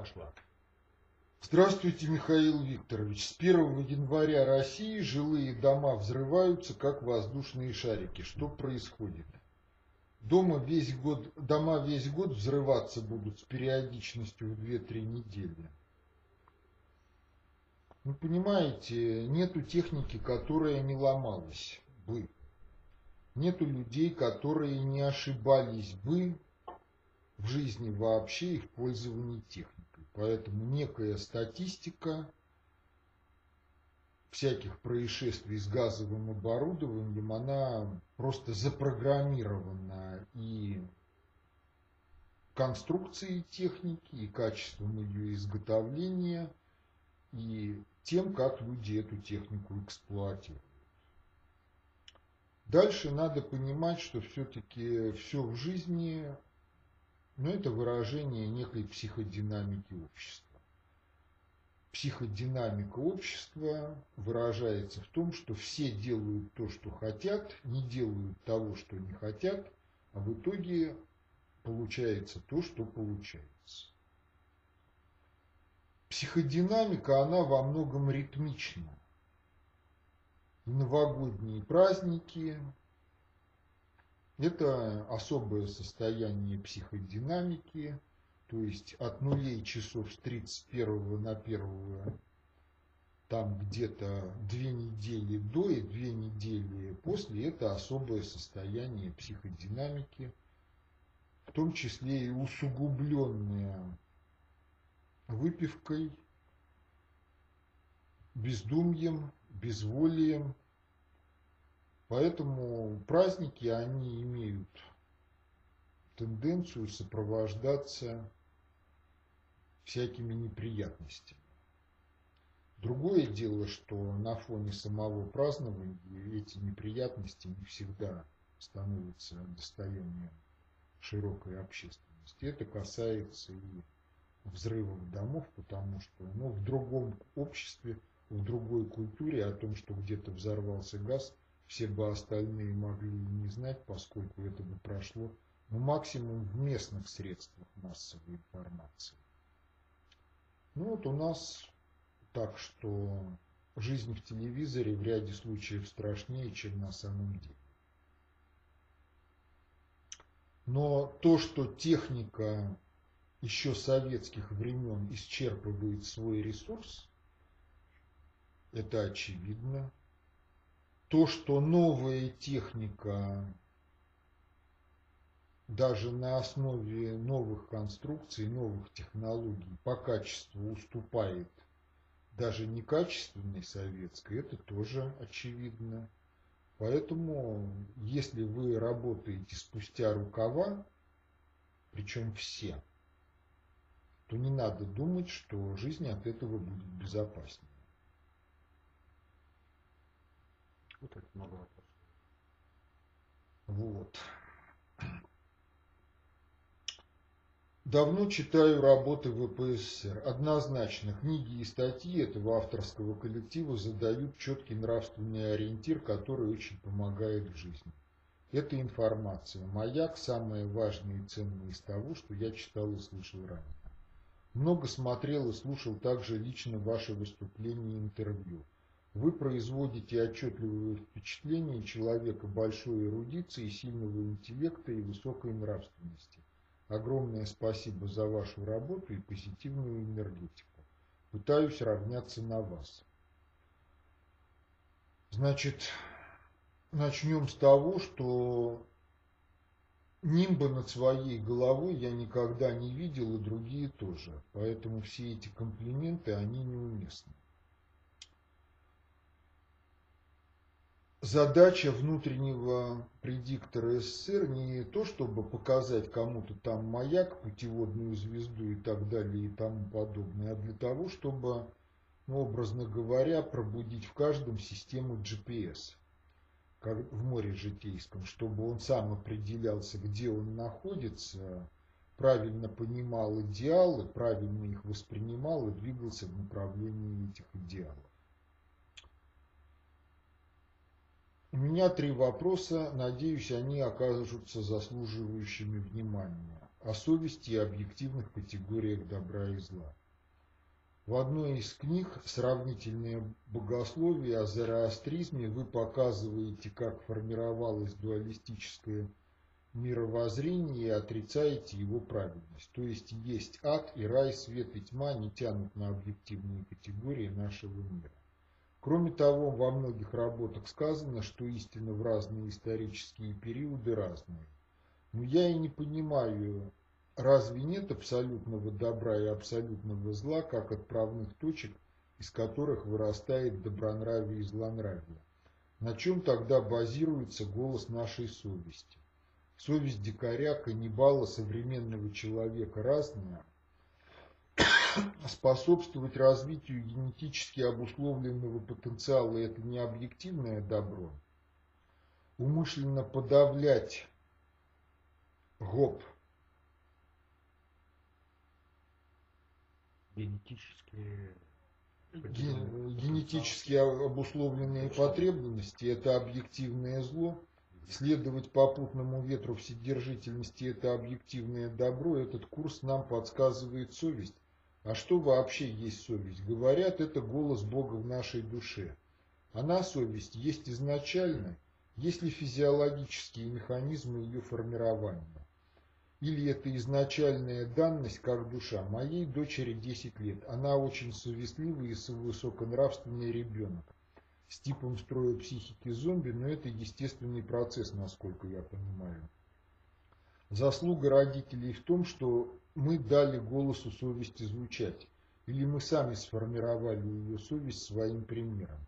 пошла. Здравствуйте, Михаил Викторович. С 1 января России жилые дома взрываются, как воздушные шарики. Что происходит? Дома весь год, дома весь год взрываться будут с периодичностью в 2-3 недели. Ну, понимаете, нету техники, которая не ломалась бы. Нету людей, которые не ошибались бы в жизни вообще и в пользовании техникой. Поэтому некая статистика всяких происшествий с газовым оборудованием, она просто запрограммирована и конструкцией техники, и качеством ее изготовления, и тем, как люди эту технику эксплуатируют. Дальше надо понимать, что все-таки все в жизни, ну, это выражение некой психодинамики общества психодинамика общества выражается в том, что все делают то, что хотят, не делают того, что не хотят, а в итоге получается то, что получается. Психодинамика, она во многом ритмична. Новогодние праздники – это особое состояние психодинамики – то есть от нулей часов с 31 на 1 там где-то две недели до и две недели после, это особое состояние психодинамики, в том числе и усугубленное выпивкой, бездумьем, безволием. Поэтому праздники, они имеют тенденцию сопровождаться всякими неприятностями. Другое дело, что на фоне самого празднования эти неприятности не всегда становятся достоянием широкой общественности. Это касается и взрывов домов, потому что ну, в другом обществе, в другой культуре о том, что где-то взорвался газ, все бы остальные могли не знать, поскольку это бы прошло ну, максимум в местных средствах массовой информации. Ну вот у нас так, что жизнь в телевизоре в ряде случаев страшнее, чем на самом деле. Но то, что техника еще советских времен исчерпывает свой ресурс, это очевидно. То, что новая техника даже на основе новых конструкций, новых технологий по качеству уступает даже некачественной советской, это тоже очевидно. Поэтому, если вы работаете спустя рукава, причем все, то не надо думать, что жизнь от этого будет безопаснее. Вот это много вопросов. Вот. Давно читаю работы ВПСР. Однозначно, книги и статьи этого авторского коллектива задают четкий нравственный ориентир, который очень помогает в жизни. Это информация. Маяк – самое важное и ценное из того, что я читал и слышал ранее. Много смотрел и слушал также лично ваши выступления и интервью. Вы производите отчетливое впечатление человека большой эрудиции, сильного интеллекта и высокой нравственности. Огромное спасибо за вашу работу и позитивную энергетику. Пытаюсь равняться на вас. Значит, начнем с того, что нимба над своей головой я никогда не видел, и другие тоже. Поэтому все эти комплименты, они неуместны. Задача внутреннего предиктора СССР не то, чтобы показать кому-то там маяк, путеводную звезду и так далее и тому подобное, а для того, чтобы, ну, образно говоря, пробудить в каждом систему GPS, как в море житейском, чтобы он сам определялся, где он находится, правильно понимал идеалы, правильно их воспринимал и двигался в направлении этих идеалов. У меня три вопроса, надеюсь, они окажутся заслуживающими внимания. о совести и объективных категориях добра и зла. В одной из книг «Сравнительное богословие» о зороастризме вы показываете, как формировалось дуалистическое мировоззрение и отрицаете его правильность. То есть есть ад и рай, свет и тьма не тянут на объективные категории нашего мира. Кроме того, во многих работах сказано, что истина в разные исторические периоды разные. Но я и не понимаю, разве нет абсолютного добра и абсолютного зла, как отправных точек, из которых вырастает добронравие и злонравие? На чем тогда базируется голос нашей совести? Совесть дикаря, каннибала, современного человека разная, способствовать развитию генетически обусловленного потенциала – это не объективное добро. Умышленно подавлять ГОП генетически генетически обусловленные потребности – это объективное зло. Следовать попутному ветру вседержительности – это объективное добро. Этот курс нам подсказывает совесть. А что вообще есть совесть? Говорят, это голос Бога в нашей душе. Она, совесть, есть изначально, есть ли физиологические механизмы ее формирования. Или это изначальная данность, как душа. Моей дочери 10 лет. Она очень совестливый и высоконравственный ребенок. С типом строя психики зомби, но это естественный процесс, насколько я понимаю. Заслуга родителей в том, что мы дали голосу совести звучать, или мы сами сформировали ее совесть своим примером.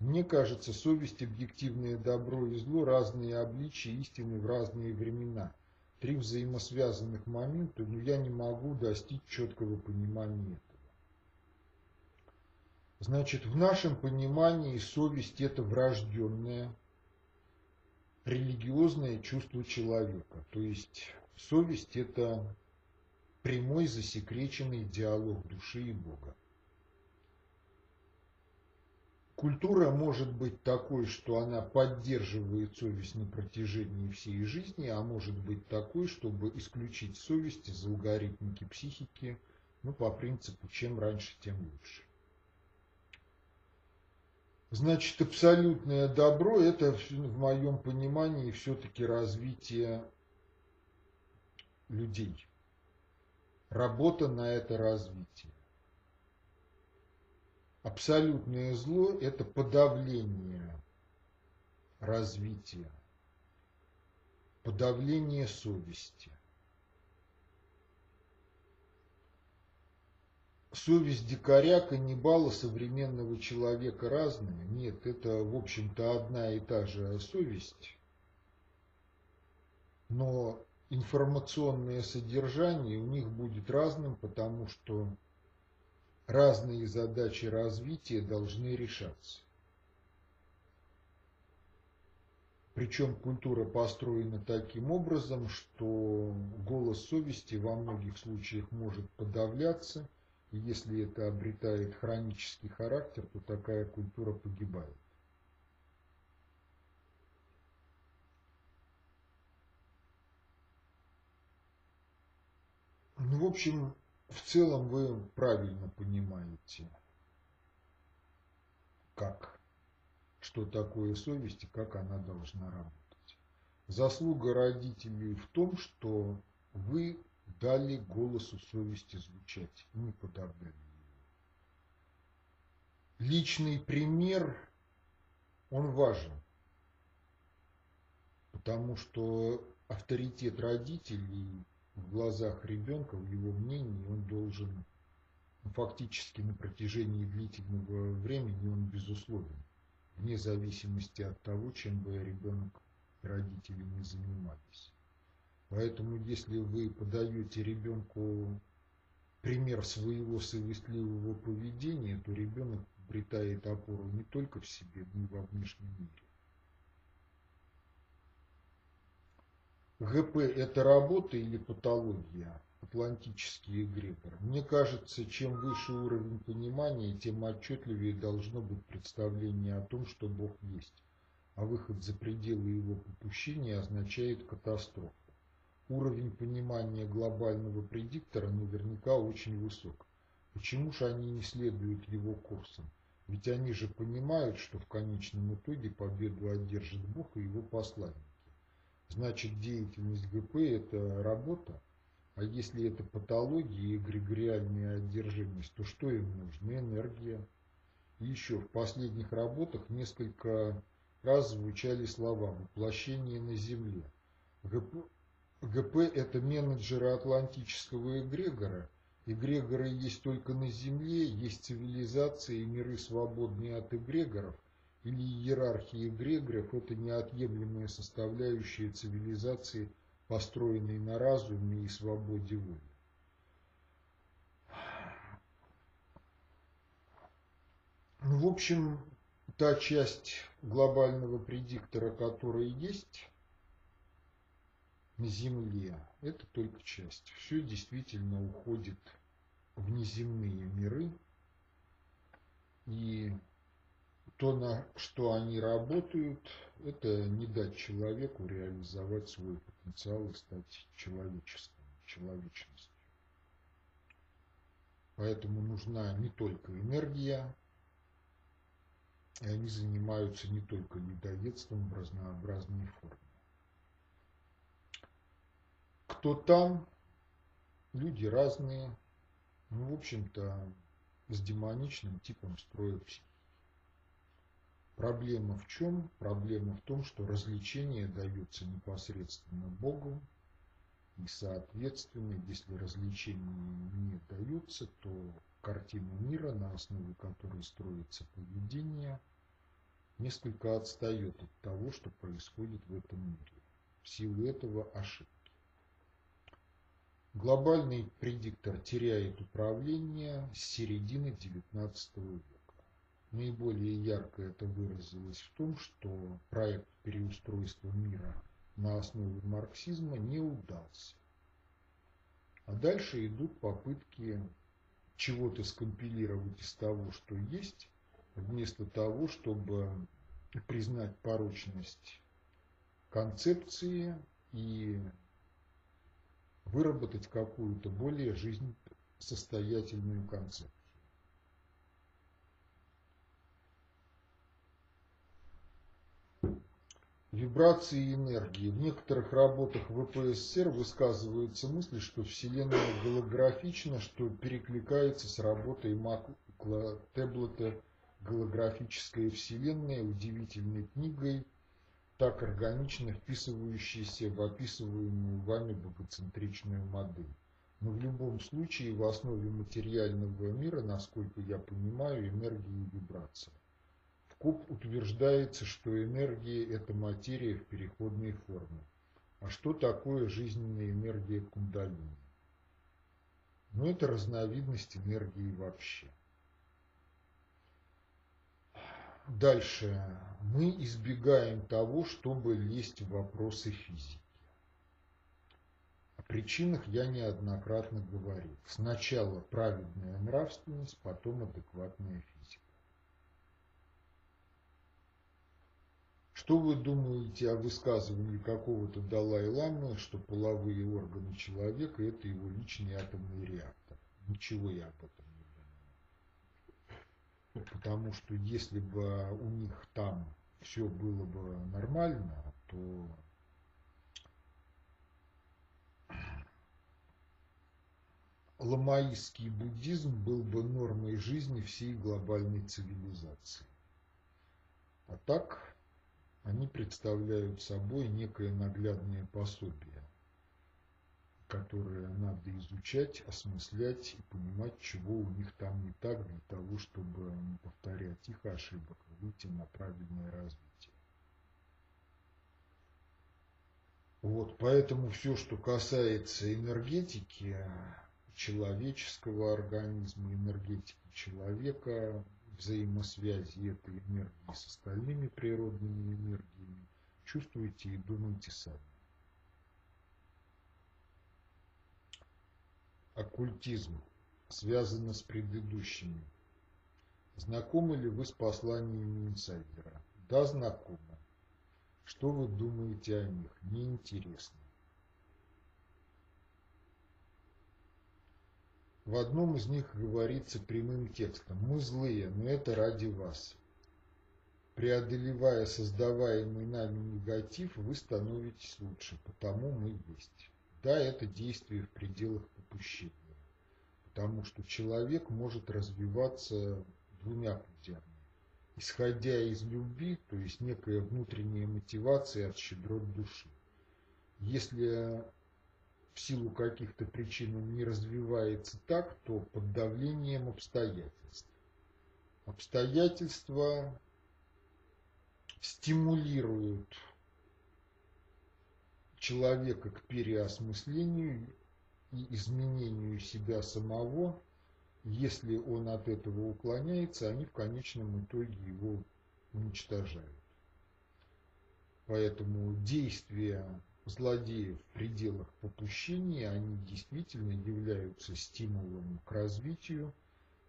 Мне кажется, совесть – объективное добро и зло, разные обличия истины в разные времена. Три взаимосвязанных момента, но я не могу достичь четкого понимания этого. Значит, в нашем понимании совесть – это врожденное, религиозное чувство человека. То есть совесть – это прямой засекреченный диалог души и Бога. Культура может быть такой, что она поддерживает совесть на протяжении всей жизни, а может быть такой, чтобы исключить совесть из алгоритмики психики, ну, по принципу, чем раньше, тем лучше. Значит, абсолютное добро – это, в моем понимании, все-таки развитие людей работа на это развитие. Абсолютное зло – это подавление развития, подавление совести. Совесть дикаря, каннибала, современного человека разная? Нет, это, в общем-то, одна и та же совесть, но информационное содержание у них будет разным, потому что разные задачи развития должны решаться. Причем культура построена таким образом, что голос совести во многих случаях может подавляться, и если это обретает хронический характер, то такая культура погибает. Ну, в общем, в целом вы правильно понимаете, как, что такое совесть и как она должна работать. Заслуга родителей в том, что вы дали голосу совести звучать, не подавляли его. Личный пример, он важен, потому что авторитет родителей в глазах ребенка, в его мнении, он должен фактически на протяжении длительного времени он безусловен, вне зависимости от того, чем бы ребенок и родители не занимались. Поэтому если вы подаете ребенку пример своего совестливого поведения, то ребенок обретает опору не только в себе, но и во внешнем мире. ГП – это работа или патология? Атлантический эгрегор. Мне кажется, чем выше уровень понимания, тем отчетливее должно быть представление о том, что Бог есть. А выход за пределы его попущения означает катастрофу. уровень понимания глобального предиктора наверняка очень высок. Почему же они не следуют его курсам? Ведь они же понимают, что в конечном итоге победу одержит Бог и его посланники. Значит, деятельность ГП – это работа, а если это патология и эгрегориальная одержимость, то что им нужно? Энергия. Еще в последних работах несколько раз звучали слова «воплощение на Земле». ГП, ГП – это менеджеры атлантического эгрегора. Эгрегоры есть только на Земле, есть цивилизации и миры, свободные от эгрегоров, или иерархия эгрегоров – это неотъемлемая составляющая цивилизации – построенный на разуме и свободе воли. Ну, в общем, та часть глобального предиктора, которая есть на Земле, это только часть. Все действительно уходит в неземные миры, и то, на что они работают, это не дать человеку реализовать свой потенциал и стать человеческим, человечностью. Поэтому нужна не только энергия, и они занимаются не только людоедством в разнообразной форме. Кто там? Люди разные. Ну, в общем-то, с демоничным типом строя психики. Проблема в чем? Проблема в том, что развлечение дается непосредственно Богу, и, соответственно, если развлечения не даются, то картина мира, на основе которой строится поведение, несколько отстает от того, что происходит в этом мире. В силу этого ошибки. Глобальный предиктор теряет управление с середины XIX века. Наиболее ярко это выразилось в том, что проект переустройства мира на основе марксизма не удался. А дальше идут попытки чего-то скомпилировать из того, что есть, вместо того, чтобы признать порочность концепции и выработать какую-то более жизнесостоятельную концепцию. Вибрации энергии. В некоторых работах ВПСР высказывается мысль, что Вселенная голографична, что перекликается с работой Макла Теблета «Голографическая Вселенная» удивительной книгой, так органично вписывающейся в описываемую вами богоцентричную модель. Но в любом случае в основе материального мира, насколько я понимаю, энергия и вибрация. Куб утверждается, что энергия – это материя в переходной форме. А что такое жизненная энергия кундалини? Ну, это разновидность энергии вообще. Дальше. Мы избегаем того, чтобы лезть в вопросы физики. О причинах я неоднократно говорил. Сначала праведная нравственность, потом адекватная физика. Что вы думаете о высказывании какого-то Далай-Ламы, что половые органы человека – это его личный атомный реактор? Ничего я об этом не думаю. Потому что если бы у них там все было бы нормально, то ламаистский буддизм был бы нормой жизни всей глобальной цивилизации. А так они представляют собой некое наглядное пособие, которое надо изучать, осмыслять и понимать, чего у них там не так, для того, чтобы не повторять их ошибок, выйти на правильное развитие. Вот, поэтому все, что касается энергетики человеческого организма, энергетики человека, взаимосвязи этой энергии с остальными природными энергиями, чувствуете и думаете сами. Оккультизм связано с предыдущими. Знакомы ли вы с посланиями инсайдера? Да, знакомы. Что вы думаете о них? Неинтересно. В одном из них говорится прямым текстом «Мы злые, но это ради вас». Преодолевая создаваемый нами негатив, вы становитесь лучше, потому мы есть. Да, это действие в пределах попущения, потому что человек может развиваться двумя путями. Исходя из любви, то есть некая внутренняя мотивация от щедрот души. Если в силу каких-то причин не развивается так, то под давлением обстоятельств. Обстоятельства стимулируют человека к переосмыслению и изменению себя самого, если он от этого уклоняется, они в конечном итоге его уничтожают. Поэтому действия злодеев в пределах попущения, они действительно являются стимулом к развитию,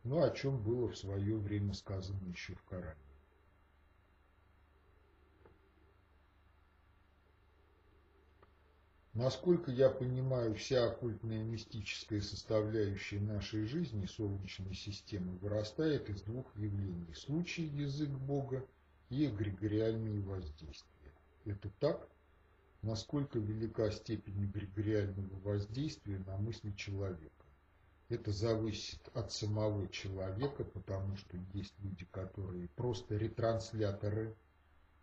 но о чем было в свое время сказано еще в Коране. Насколько я понимаю, вся оккультная мистическая составляющая нашей жизни, Солнечной системы, вырастает из двух явлений – случай язык Бога и эгрегориальные воздействия. Это так? Насколько велика степень эгрегориального воздействия на мысли человека? Это зависит от самого человека, потому что есть люди, которые просто ретрансляторы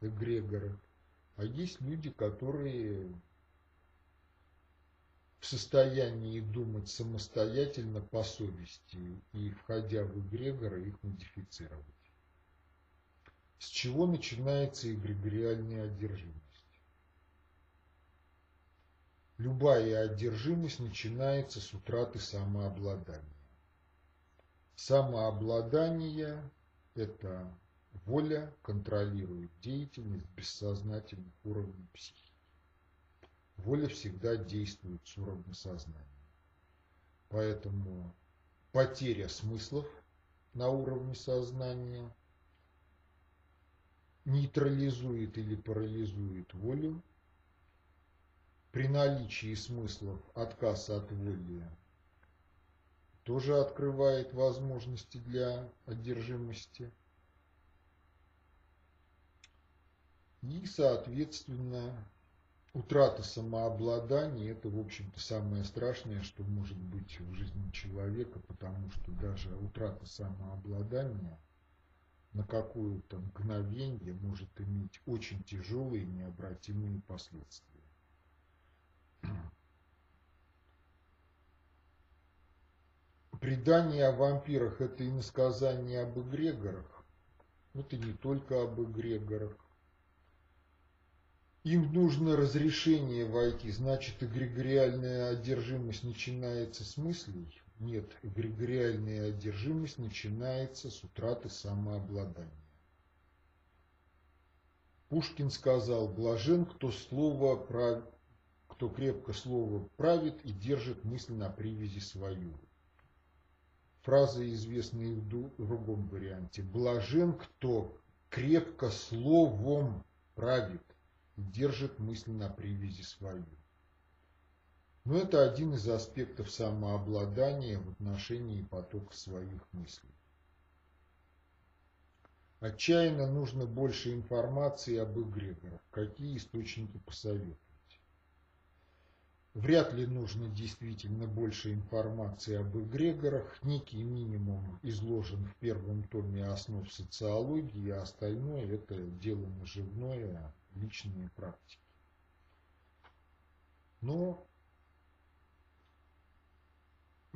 эгрегоров, а есть люди, которые в состоянии думать самостоятельно по совести и, входя в эгрегоры, их модифицировать. С чего начинается эгрегориальная одержимость? Любая одержимость начинается с утраты самообладания. Самообладание – это воля контролирует деятельность бессознательных уровней психики. Воля всегда действует с уровня сознания. Поэтому потеря смыслов на уровне сознания нейтрализует или парализует волю. При наличии смыслов отказ от воли тоже открывает возможности для одержимости. И, соответственно, утрата самообладания – это, в общем-то, самое страшное, что может быть в жизни человека, потому что даже утрата самообладания на какое-то мгновение может иметь очень тяжелые необратимые последствия. Предание о вампирах – это иносказание об эгрегорах, это не только об эгрегорах. Им нужно разрешение войти, значит, эгрегориальная одержимость начинается с мыслей? Нет, эгрегориальная одержимость начинается с утраты самообладания. Пушкин сказал, блажен, кто слово прав... кто крепко слово правит и держит мысль на привязи свою. Фраза известная в другом варианте. Блажен, кто крепко словом правит держит мысль на привязи свою. Но это один из аспектов самообладания в отношении потока своих мыслей. Отчаянно нужно больше информации об эгрегорах. Какие источники посоветовать? Вряд ли нужно действительно больше информации об эгрегорах. Некий минимум изложен в первом томе основ социологии, а остальное это дело наживное, личные практики. Но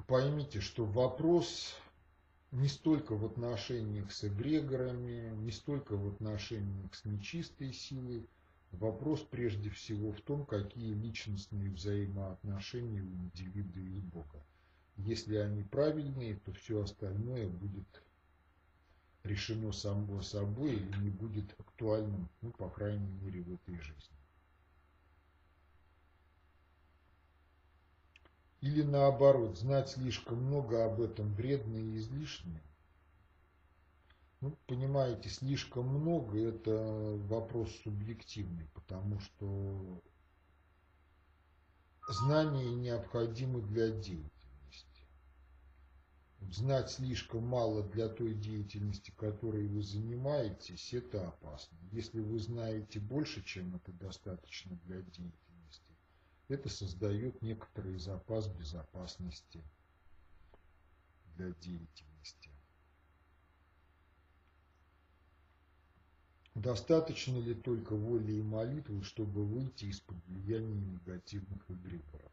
поймите, что вопрос не столько в отношениях с эгрегорами, не столько в отношениях с нечистой силой, вопрос прежде всего в том, какие личностные взаимоотношения у индивида и Бога. Если они правильные, то все остальное будет решено само собой или не будет актуальным, ну, по крайней мере, в этой жизни. Или наоборот, знать слишком много об этом вредно и излишне. Ну, понимаете, слишком много – это вопрос субъективный, потому что знания необходимы для деятельности. знать слишком мало для той деятельности, которой вы занимаетесь, это опасно. Если вы знаете больше, чем это достаточно для деятельности, это создает некоторый запас безопасности для деятельности. Достаточно ли только воли и молитвы, чтобы выйти из-под влияния негативных эгрегоров?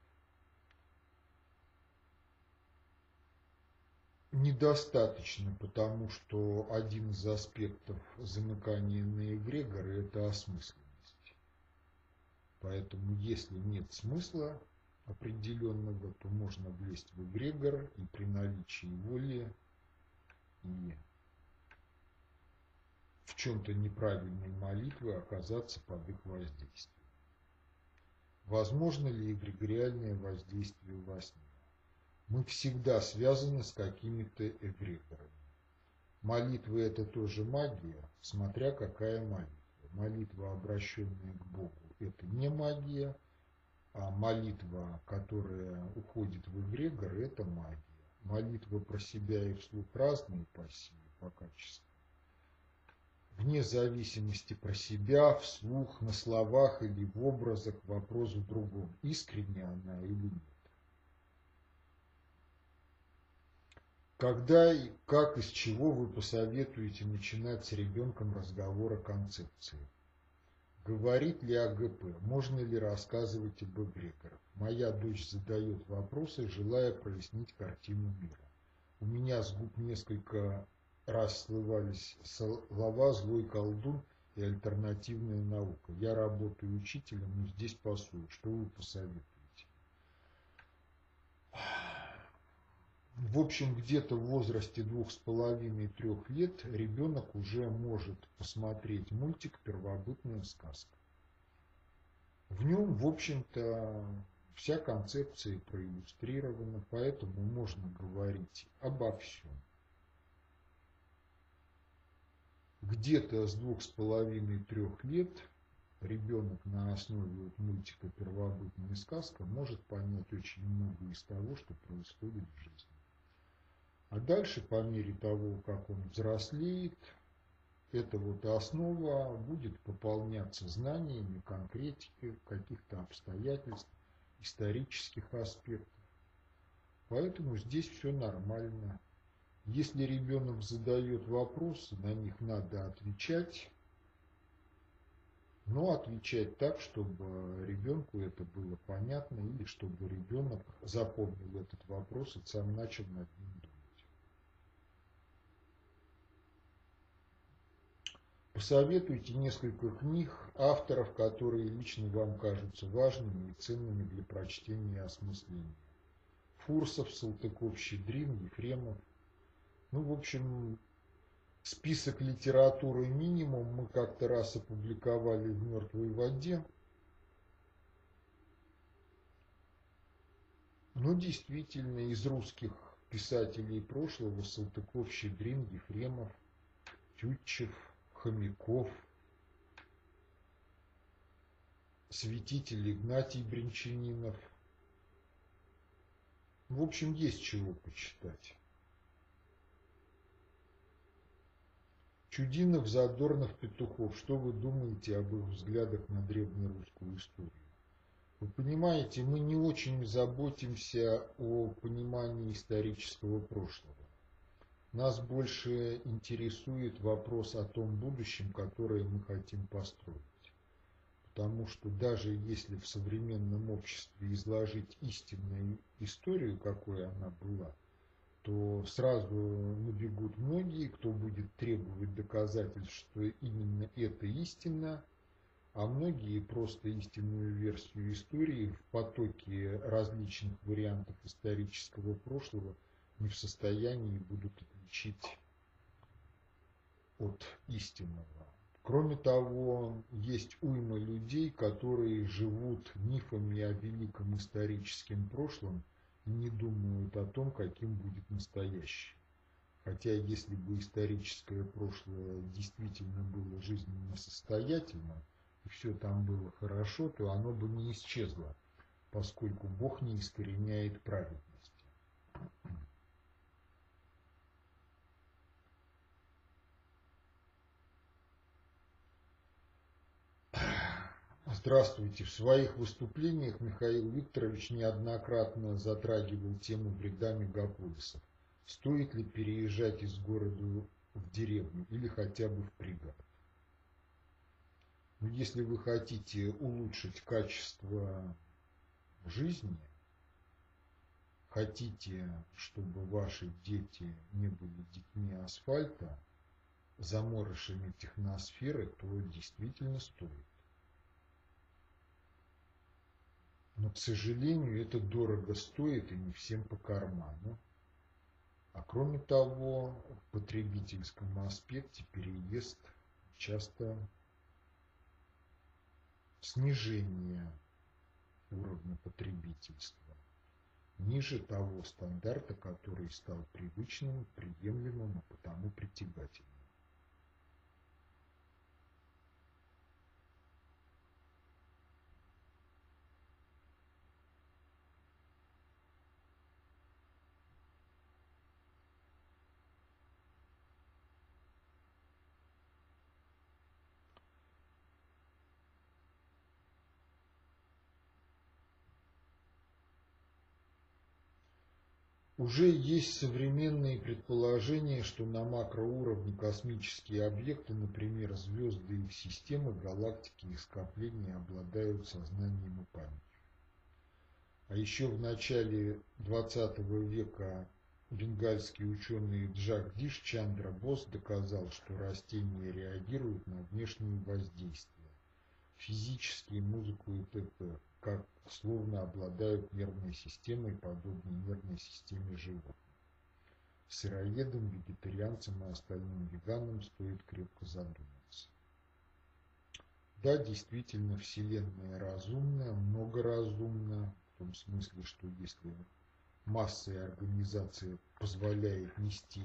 Недостаточно, потому что один из аспектов замыкания на эгрегоры – это осмысленность. Поэтому если нет смысла определенного, то можно влезть в эгрегор и при наличии воли и в чем-то неправильной молитвы оказаться под их воздействием. Возможно ли эгрегориальное воздействие во сне? Мы всегда связаны с какими-то эгрегорами. Молитва – это тоже магия, смотря какая молитва. Молитва, обращенная к Богу, это не магия, а молитва, которая уходит в эгрегор, это магия. Молитва про себя и вслух разные по силе, по качеству вне зависимости про себя, вслух, на словах или в образах вопрос в другом, искренне она или нет. Когда и как, из чего вы посоветуете начинать с ребенком разговор о концепции? Говорить ли о ГП? Можно ли рассказывать об эгрегорах? Моя дочь задает вопросы, желая прояснить картину мира. У меня с губ несколько расслывались слова «злой колдун» и «альтернативная наука». Я работаю учителем, но здесь пасую. Что вы посоветуете? В общем, где-то в возрасте двух с половиной-трех лет ребенок уже может посмотреть мультик «Первобытная сказка». В нем, в общем-то, вся концепция проиллюстрирована, поэтому можно говорить обо всем. Где-то с двух с половиной-трех лет ребенок на основе вот мультика «Первобытная сказка» может понять очень много из того, что происходит в жизни. А дальше, по мере того, как он взрослеет, эта вот основа будет пополняться знаниями конкретики, каких-то обстоятельств, исторических аспектов. Поэтому здесь все нормально. Если ребенок задает вопросы, на них надо отвечать, но отвечать так, чтобы ребенку это было понятно, или чтобы ребенок запомнил этот вопрос и сам начал над ним думать. Посоветуйте несколько книг авторов, которые лично вам кажутся важными и ценными для прочтения и осмысления. Фурсов, Салтыков, Щедрин, Ефремов – ну, в общем, список литературы минимум мы как-то раз опубликовали в «Мертвой воде». Но действительно, из русских писателей прошлого Салтыков, Щедрин, Ефремов, Тютчев, Хомяков, святитель Игнатий Бринчанинов. В общем, есть чего почитать. Чудинов, Задорнов, Петухов, что вы думаете об их взглядах на древнерусскую историю? Вы понимаете, мы не очень заботимся о понимании исторического прошлого. Нас больше интересует вопрос о том будущем, которое мы хотим построить. Потому что даже если в современном обществе изложить истинную историю, какой она была – то сразу набегут многие, кто будет требовать доказательств, что именно это истина, а многие просто истинную версию истории в потоке различных вариантов исторического прошлого не в состоянии будут отличить от истинного. Кроме того, есть уйма людей, которые живут мифами о великом историческом прошлом – не думают о том, каким будет настоящее. Хотя если бы историческое прошлое действительно было жизненно состоятельным, и все там было хорошо, то оно бы не исчезло, поскольку Бог не искореняет праведности. Здравствуйте. В своих выступлениях Михаил Викторович неоднократно затрагивал тему вреда мегаполисов. Стоит ли переезжать из города в деревню или хотя бы в пригород? Но если вы хотите улучшить качество жизни, хотите, чтобы ваши дети не были детьми асфальта, заморышами техносферы, то действительно стоит. Но, к сожалению, это дорого стоит и не всем по карману. А кроме того, в потребительском аспекте переезд часто снижение уровня потребительства ниже того стандарта, который стал привычным, приемлемым, а потому притягательным. Уже есть современные предположения, что на макроуровне космические объекты, например, звезды и системы, галактики и скопления обладают сознанием и памятью. А еще в начале XX века бенгальский ученый Джак Чандра Босс доказал, что растения реагируют на внешние воздействия, физические, музыку и т.п как словно обладают нервной системой, подобной нервной системе животных. Сыроедам, вегетарианцам и остальным веганам стоит крепко задуматься. Да, действительно, Вселенная разумная, многоразумна, в том смысле, что если масса и организация позволяет нести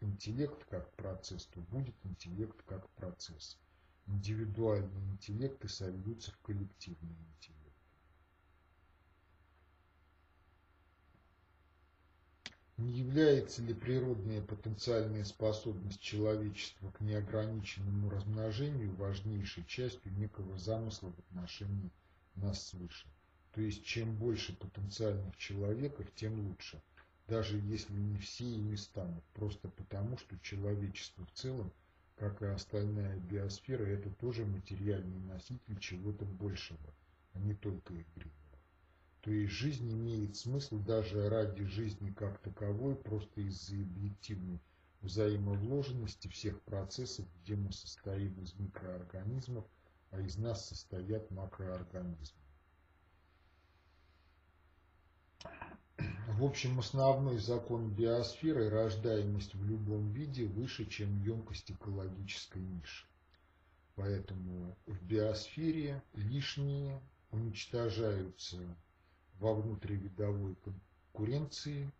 интеллект как процесс, то будет интеллект как процесс. Индивидуальные интеллекты сольются в коллективный интеллект. Не является ли природная потенциальная способность человечества к неограниченному размножению важнейшей частью некого замысла в отношении нас свыше? То есть, чем больше потенциальных человеков, тем лучше, даже если не все ими станут, просто потому, что человечество в целом, как и остальная биосфера, это тоже материальный носитель чего-то большего, а не только игры. То есть жизнь имеет смысл даже ради жизни как таковой, просто из-за объективной взаимовложенности всех процессов, где мы состоим из микроорганизмов, а из нас состоят макроорганизмы. В общем, основной закон биосферы – рождаемость в любом виде выше, чем емкость экологической ниши. Поэтому в биосфере лишние уничтожаются во внутривидовой конкуренции,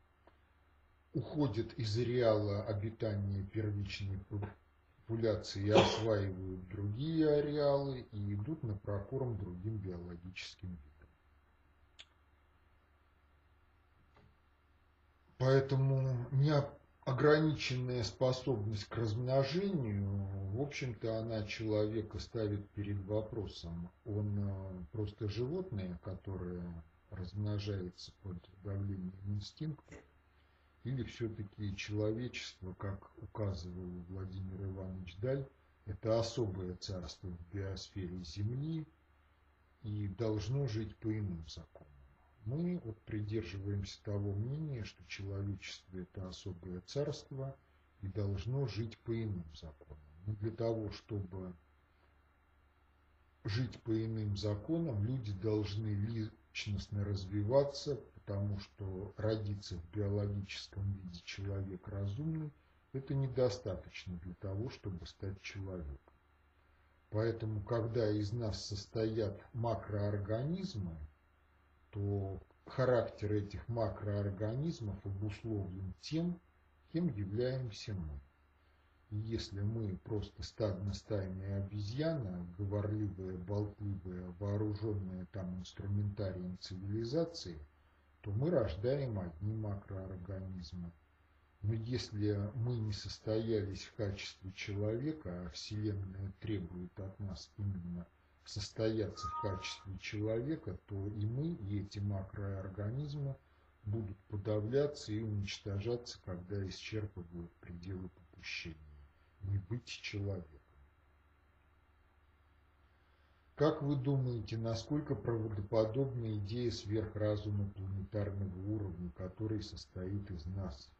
уходят из ареала обитания первичной популяции и осваивают другие ареалы и идут на прокорм другим биологическим видам. Поэтому неограниченная способность к размножению, в общем-то, она человека ставит перед вопросом. Он э, просто животное, которое размножается под давлением инстинкта, или все-таки человечество, как указывал Владимир Иванович Даль, это особое царство в биосфере Земли и должно жить по иным законам. Мы вот придерживаемся того мнения, что человечество это особое царство и должно жить по иным законам. Но для того, чтобы жить по иным законам, люди должны личностно развиваться, потому что родиться в биологическом виде человек разумный, это недостаточно для того, чтобы стать человеком. Поэтому, когда из нас состоят макроорганизмы, то характер этих макроорганизмов обусловлен тем, кем являемся мы. Если мы просто стадно-стайная обезьяна, говорливая, болтливая, вооруженная там инструментарием цивилизации, то мы рождаем одни макроорганизмы. Но если мы не состоялись в качестве человека, а Вселенная требует от нас именно состояться в качестве человека, то и мы, и эти макроорганизмы будут подавляться и уничтожаться, когда исчерпывают пределы попущения. Не быть человеком. Как вы думаете, насколько правдоподобна идея сверхразума планетарного уровня, который состоит из нас?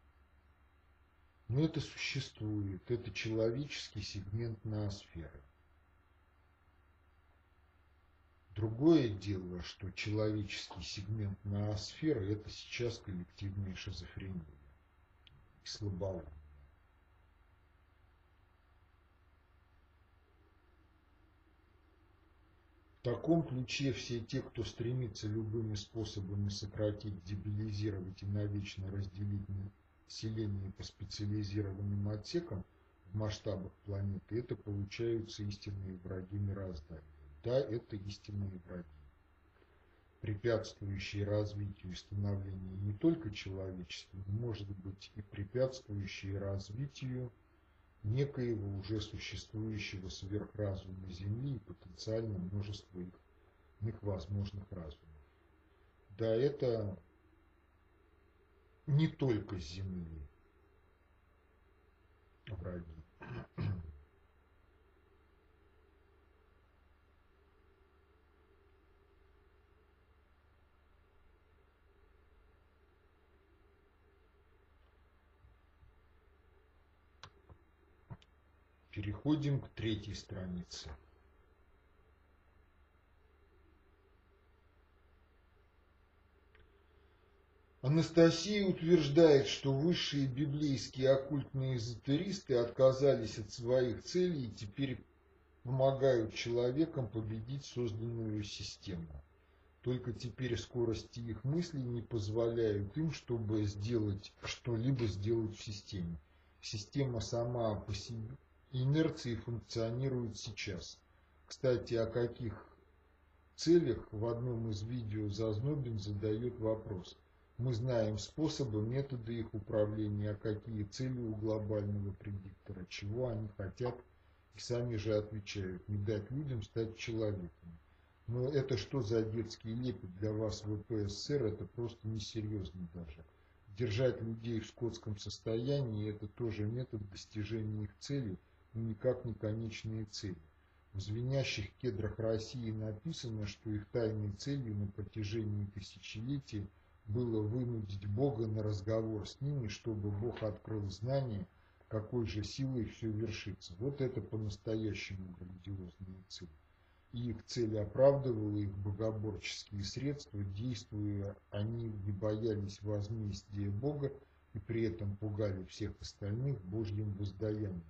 Но это существует, это человеческий сегмент ноосферы. Другое дело, что человеческий сегмент ноосферы – это сейчас коллективная шизофрения и слабоумие. В таком ключе все те, кто стремится любыми способами сократить, дебилизировать и навечно разделить население по специализированным отсекам в масштабах планеты, это получаются истинные враги мироздания. Да, это истинные враги, препятствующие развитию и становлению не только человечества, но, может быть, и препятствующие развитию некоего уже существующего сверхразума Земли и потенциально множество их, их возможных разумов. Да, это не только Земли враги. Переходим к третьей странице. Анастасия утверждает, что высшие библейские оккультные эзотеристы отказались от своих целей и теперь помогают человекам победить созданную систему. Только теперь скорости их мыслей не позволяют им, чтобы сделать что-либо сделать в системе. Система сама по себе инерции функционирует сейчас. Кстати, о каких целях в одном из видео Зазнобин задает вопрос. Мы знаем способы, методы их управления, а какие цели у глобального предиктора, чего они хотят, и сами же отвечают, не дать людям стать человеком. Но это что за детский лепет для вас в ВПСР, это просто несерьезно даже. Держать людей в скотском состоянии – это тоже метод достижения их целей – никак не конечные цели. В звенящих кедрах России написано, что их тайной целью на протяжении тысячелетий было вынудить Бога на разговор с ними, чтобы Бог открыл знание, какой же силой все вершится. Вот это по-настоящему грандиозные цели. И их цель оправдывала их богоборческие средства, действуя, они не боялись возмездия Бога и при этом пугали всех остальных Божьим воздаянием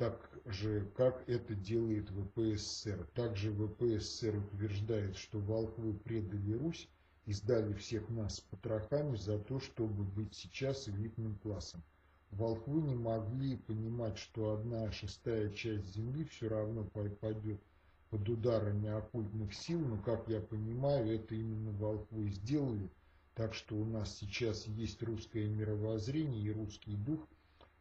так же, как это делает ВПСР. Также ВПСР утверждает, что волхвы предали Русь и сдали всех нас потрохами за то, чтобы быть сейчас элитным классом. Волхвы не могли понимать, что одна шестая часть Земли все равно пойдет под ударами оккультных сил, но, как я понимаю, это именно волхвы сделали, так что у нас сейчас есть русское мировоззрение и русский дух –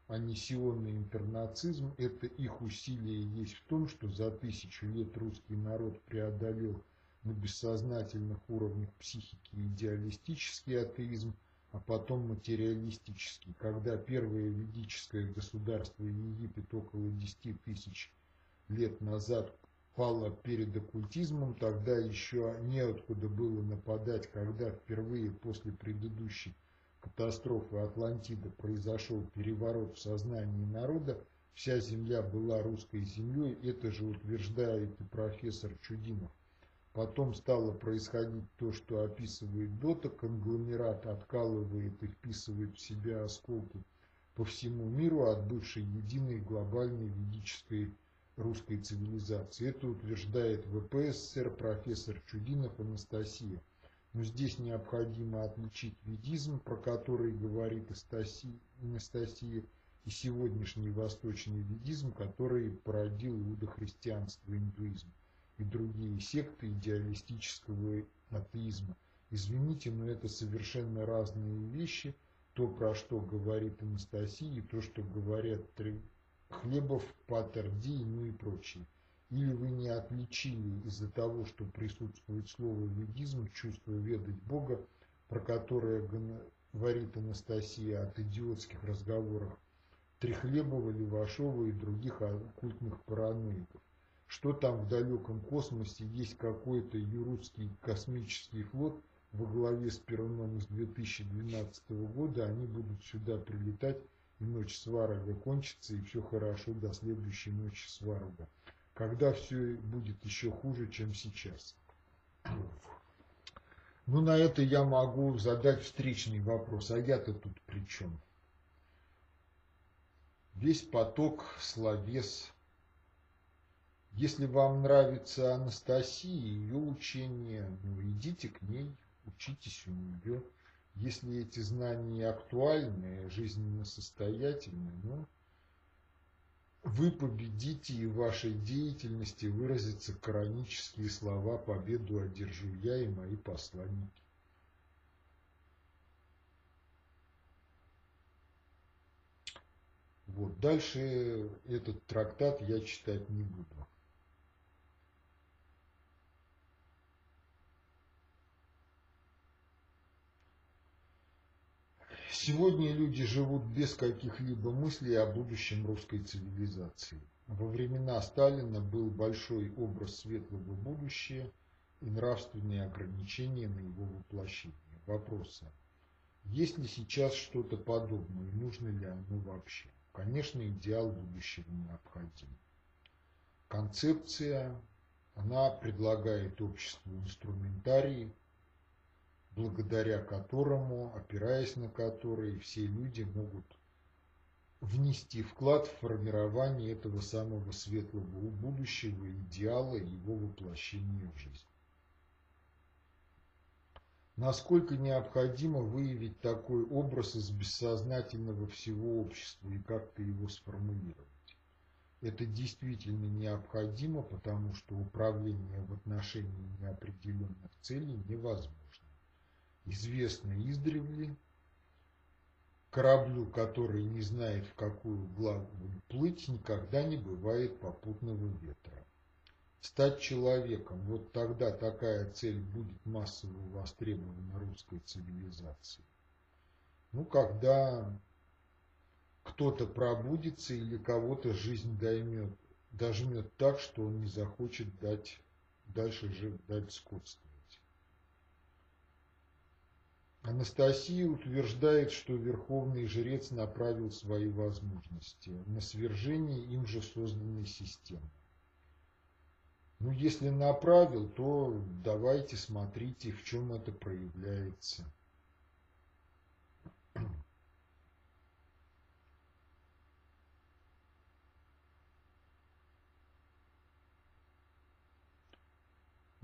а не сионный интернацизм, это их усилие есть в том, что за тысячу лет русский народ преодолел на бессознательных уровнях психики идеалистический атеизм, а потом материалистический. Когда первое ведическое государство Египет около 10 тысяч лет назад пало перед оккультизмом, тогда еще неоткуда было нападать, когда впервые после предыдущей катастрофы Атлантиды произошел переворот в сознании народа, вся земля была русской землей, это же утверждает и профессор Чудинов. Потом стало происходить то, что описывает Дота, конгломерат откалывает и вписывает в себя осколки по всему миру от бывшей единой глобальной ведической русской цивилизации. Это утверждает ВПСР профессор Чудинов Анастасия. Но здесь необходимо отличить ведизм, про который говорит Анастасия, и сегодняшний восточный ведизм, который породил иудохристианство, индуизм и другие секты идеалистического атеизма. Извините, но это совершенно разные вещи. То, про что говорит Анастасия, и то, что говорят Хлебов, Патер Ди, ну и прочие. Или вы не отличили из-за того, что присутствует слово «ведизм», чувство ведать Бога, про которое говорит Анастасия от идиотских разговоров Трехлебова, Левашова и других оккультных параноиков. Что там в далеком космосе есть какой-то юрусский космический флот во главе с Перуном из 2012 года, они будут сюда прилетать, и ночь сварога кончится, и все хорошо до следующей ночи сварога когда все будет еще хуже, чем сейчас. Ну, на это я могу задать встречный вопрос, а я-то тут при чем? Весь поток словес. Если вам нравится Анастасия и ее учение, ну, идите к ней, учитесь у нее. Если эти знания актуальны, жизненно состоятельны, ну, вы победите и в вашей деятельности выразятся коранические слова «Победу одержу я и мои посланники». Вот. Дальше этот трактат я читать не буду. Сегодня люди живут без каких-либо мыслей о будущем русской цивилизации. Во времена Сталина был большой образ светлого будущего и нравственные ограничения на его воплощение. Вопросы. Есть ли сейчас что-то подобное и нужно ли оно вообще? Конечно, идеал будущего необходим. Концепция, она предлагает обществу инструментарий, благодаря которому, опираясь на который, все люди могут внести вклад в формирование этого самого светлого будущего идеала его воплощения в жизнь. Насколько необходимо выявить такой образ из бессознательного всего общества и как-то его сформулировать? Это действительно необходимо, потому что управление в отношении неопределенных целей невозможно известно издревле, кораблю, который не знает, в какую главу плыть, никогда не бывает попутного ветра. Стать человеком, вот тогда такая цель будет массово востребована русской цивилизацией. Ну, когда кто-то пробудится или кого-то жизнь доймет, дожмет так, что он не захочет дать дальше жить, дать скотство. Анастасия утверждает, что верховный жрец направил свои возможности на свержение им же созданной системы. Ну, если направил, то давайте смотрите, в чем это проявляется.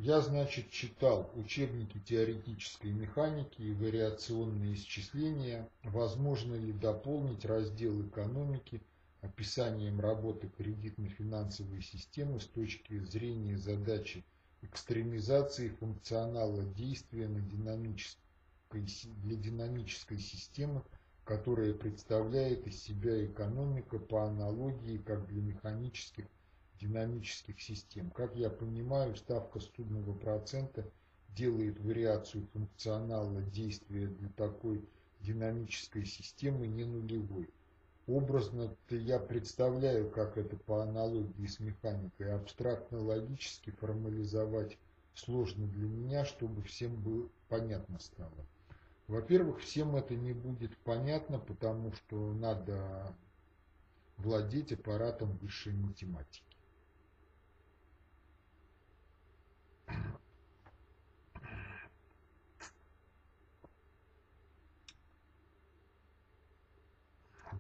Я, значит, читал учебники теоретической механики и вариационные исчисления, возможно ли дополнить раздел экономики описанием работы кредитно-финансовой системы с точки зрения задачи экстремизации функционала действия на динамической, для динамической системы, которая представляет из себя экономика по аналогии как для механических динамических систем. Как я понимаю, ставка студного процента делает вариацию функционала действия для такой динамической системы не нулевой. Образно-то я представляю, как это по аналогии с механикой абстрактно-логически формализовать сложно для меня, чтобы всем было понятно стало. Во-первых, всем это не будет понятно, потому что надо владеть аппаратом высшей математики.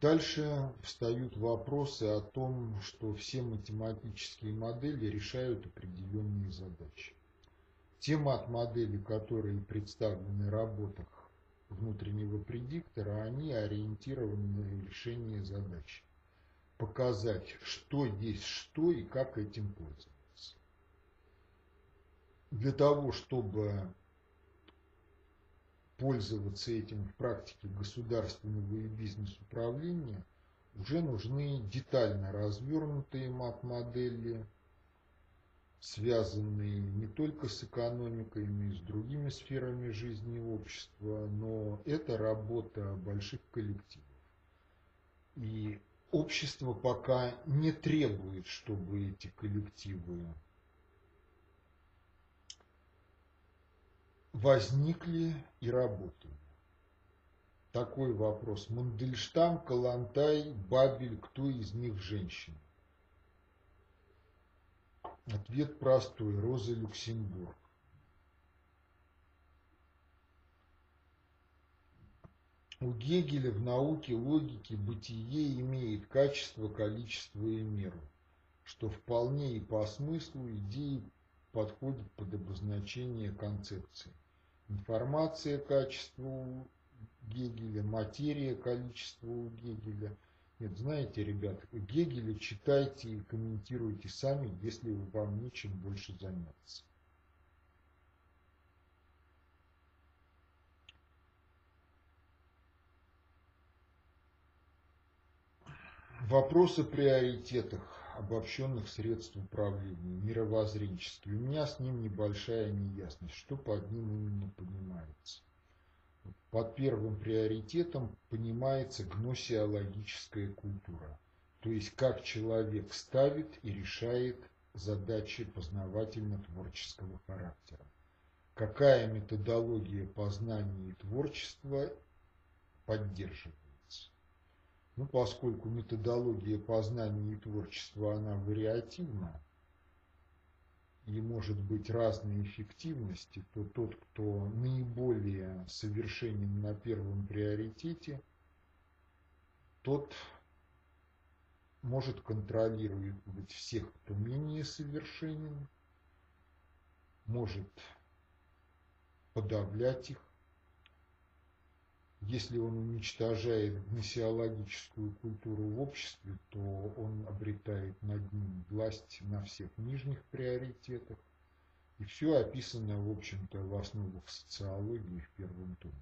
Дальше встают вопросы о том, что все математические модели решают определенные задачи. Те мат-модели, которые представлены в работах внутреннего предиктора, они ориентированы на решение задачи. Показать, что есть что и как этим пользоваться. Для того, чтобы пользоваться этим в практике государственного и бизнес-управления, уже нужны детально развернутые мат-модели, связанные не только с экономикой, но и с другими сферами жизни общества, но это работа больших коллективов. И общество пока не требует, чтобы эти коллективы возникли и работали. Такой вопрос. Мандельштам, Калантай, Бабель, кто из них женщина? Ответ простой. Роза Люксембург. У Гегеля в науке логики бытие имеет качество, количество и меру, что вполне и по смыслу идеи подходит под обозначение концепции. Информация качество у Гегеля, материя количество у Гегеля. Нет, знаете, ребят, Гегеля читайте и комментируйте сами, если вам нечем больше заняться. Вопрос о приоритетах обобщенных средств управления, мировоззренчестве. У меня с ним небольшая неясность, что под ним именно понимается. Под первым приоритетом понимается гносеологическая культура, то есть как человек ставит и решает задачи познавательно-творческого характера. Какая методология познания и творчества поддерживает. Ну, поскольку методология познания и творчества, она вариативна, и может быть разной эффективности, то тот, кто наиболее совершенен на первом приоритете, тот может контролировать всех, кто менее совершенен, может подавлять их, если он уничтожает гносеологическую культуру в обществе, то он обретает над ним власть на всех нижних приоритетах. И все описано, в общем-то, в основах социологии в первом томе.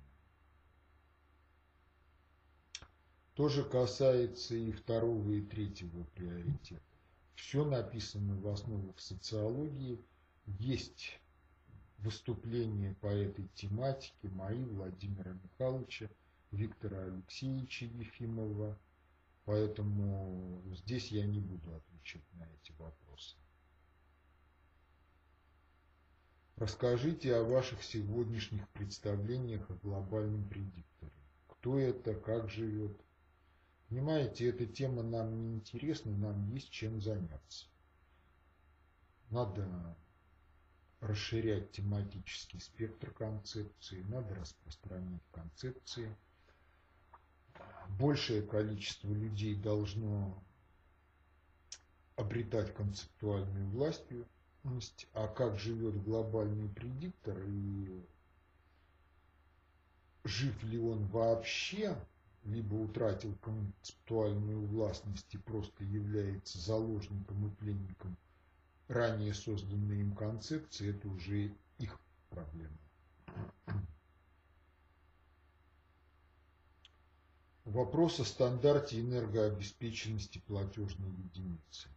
То же касается и второго и третьего приоритета. Все написано в основах социологии. Есть выступления по этой тематике мои, Владимира Михайловича, Виктора Алексеевича Ефимова, поэтому здесь я не буду отвечать на эти вопросы. Расскажите о ваших сегодняшних представлениях о глобальном предикторе. Кто это, как живет. Понимаете, эта тема нам не интересна, нам есть чем заняться. Надо расширять тематический спектр концепции, надо распространять концепции. Большее количество людей должно обретать концептуальную власть, а как живет глобальный предиктор и жив ли он вообще, либо утратил концептуальную властность и просто является заложником и пленником ранее созданные им концепции, это уже их проблема. Вопрос о стандарте энергообеспеченности платежной единицы.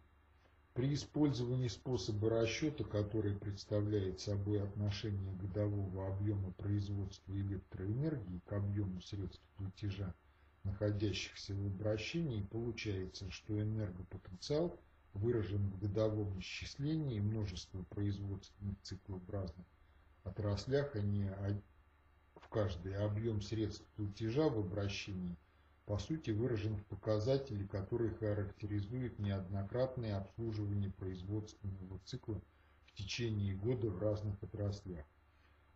При использовании способа расчета, который представляет собой отношение годового объема производства электроэнергии к объему средств платежа, находящихся в обращении, получается, что энергопотенциал выражен в годовом исчислении множества производственных циклообразных отраслях, а не в каждый объем средств платежа в обращении, по сути выражен в показателе, который характеризует неоднократное обслуживание производственного цикла в течение года в разных отраслях.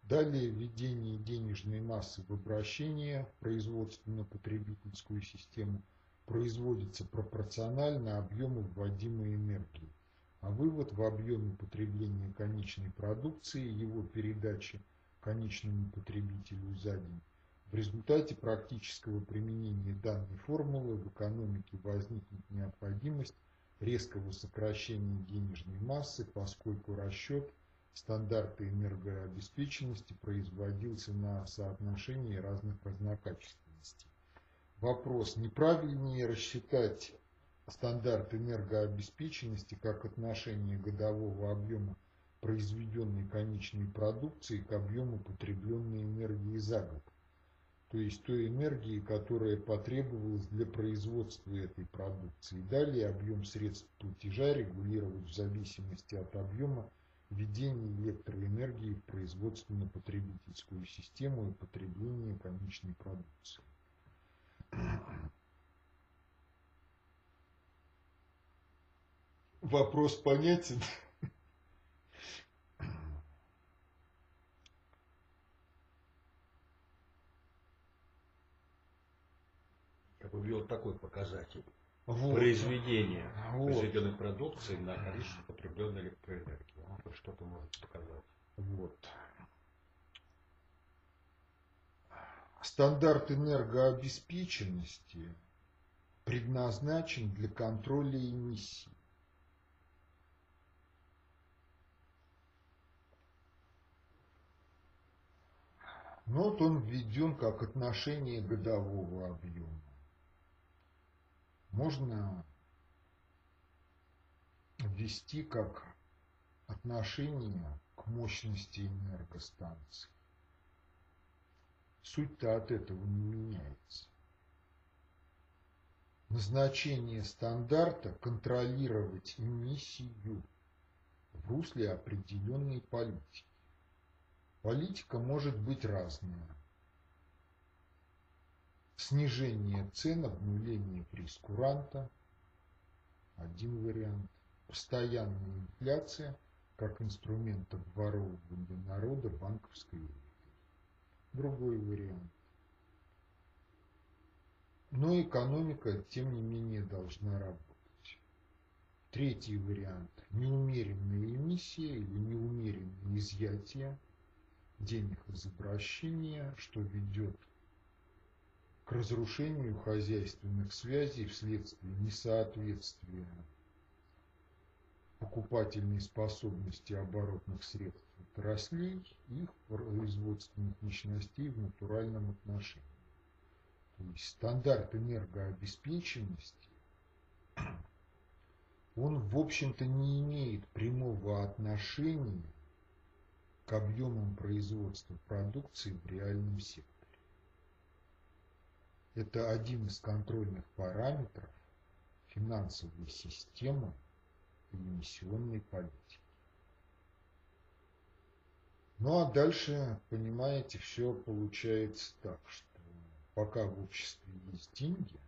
Далее введение денежной массы в обращение в производственно-потребительскую систему – производится пропорционально объему вводимой энергии, а вывод в объеме потребления конечной продукции и его передачи конечному потребителю за день. В результате практического применения данной формулы в экономике возникнет необходимость резкого сокращения денежной массы, поскольку расчет стандарта энергообеспеченности производился на соотношении разных разнокачественностей. Вопрос, неправильнее рассчитать стандарт энергообеспеченности как отношение годового объема произведенной конечной продукции к объему потребленной энергии за год, то есть той энергии, которая потребовалась для производства этой продукции. Далее объем средств платежа регулировать в зависимости от объема введения электроэнергии в производственно-потребительскую систему и потребления конечной продукции. Вопрос понятен? Я бы ввел такой показатель. Вот. Произведение вот. произведенной продукции на количество потребленной электроэнергии. Вот что-то может показать. Вот. Стандарт энергообеспеченности предназначен для контроля эмиссий. Но вот он введен как отношение годового объема. Можно ввести как отношение к мощности энергостанции. Суть-то от этого не меняется. Назначение стандарта – контролировать эмиссию в русле определенной политики. Политика может быть разная. Снижение цен, обнуление прескуранта – один вариант. Постоянная инфляция как инструмент обворовывания народа банковской Другой вариант. Но экономика, тем не менее, должна работать. Третий вариант – неумеренная эмиссия или неумеренное изъятие денег из обращения, что ведет к разрушению хозяйственных связей вследствие несоответствия покупательной способности оборотных средств отраслей их производственных мощностей в натуральном отношении. То есть стандарт энергообеспеченности, он в общем-то не имеет прямого отношения к объемам производства продукции в реальном секторе. Это один из контрольных параметров финансовой системы и эмиссионной политики. Ну а дальше, понимаете, все получается так, что пока в обществе есть деньги,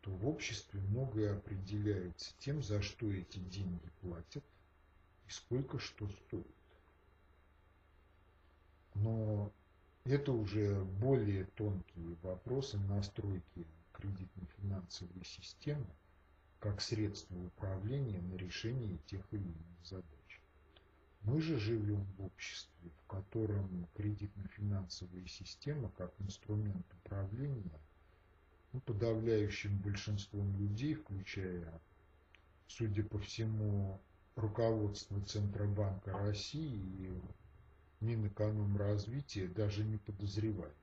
то в обществе многое определяется тем, за что эти деньги платят и сколько что стоит. Но это уже более тонкие вопросы настройки кредитно-финансовой системы как средство управления на решение тех или иных задач. Мы же живем в обществе, в котором кредитно-финансовая система как инструмент управления ну, подавляющим большинством людей, включая, судя по всему, руководство Центробанка России и Минэкономразвития даже не подозревает.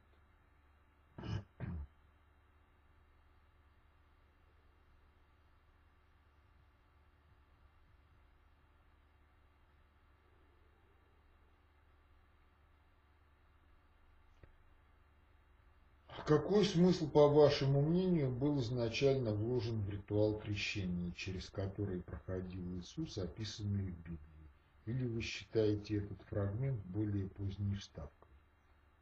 Какой смысл, по вашему мнению, был изначально вложен в ритуал крещения, через который проходил Иисус, описанный в Библии? Или вы считаете этот фрагмент более поздней вставкой?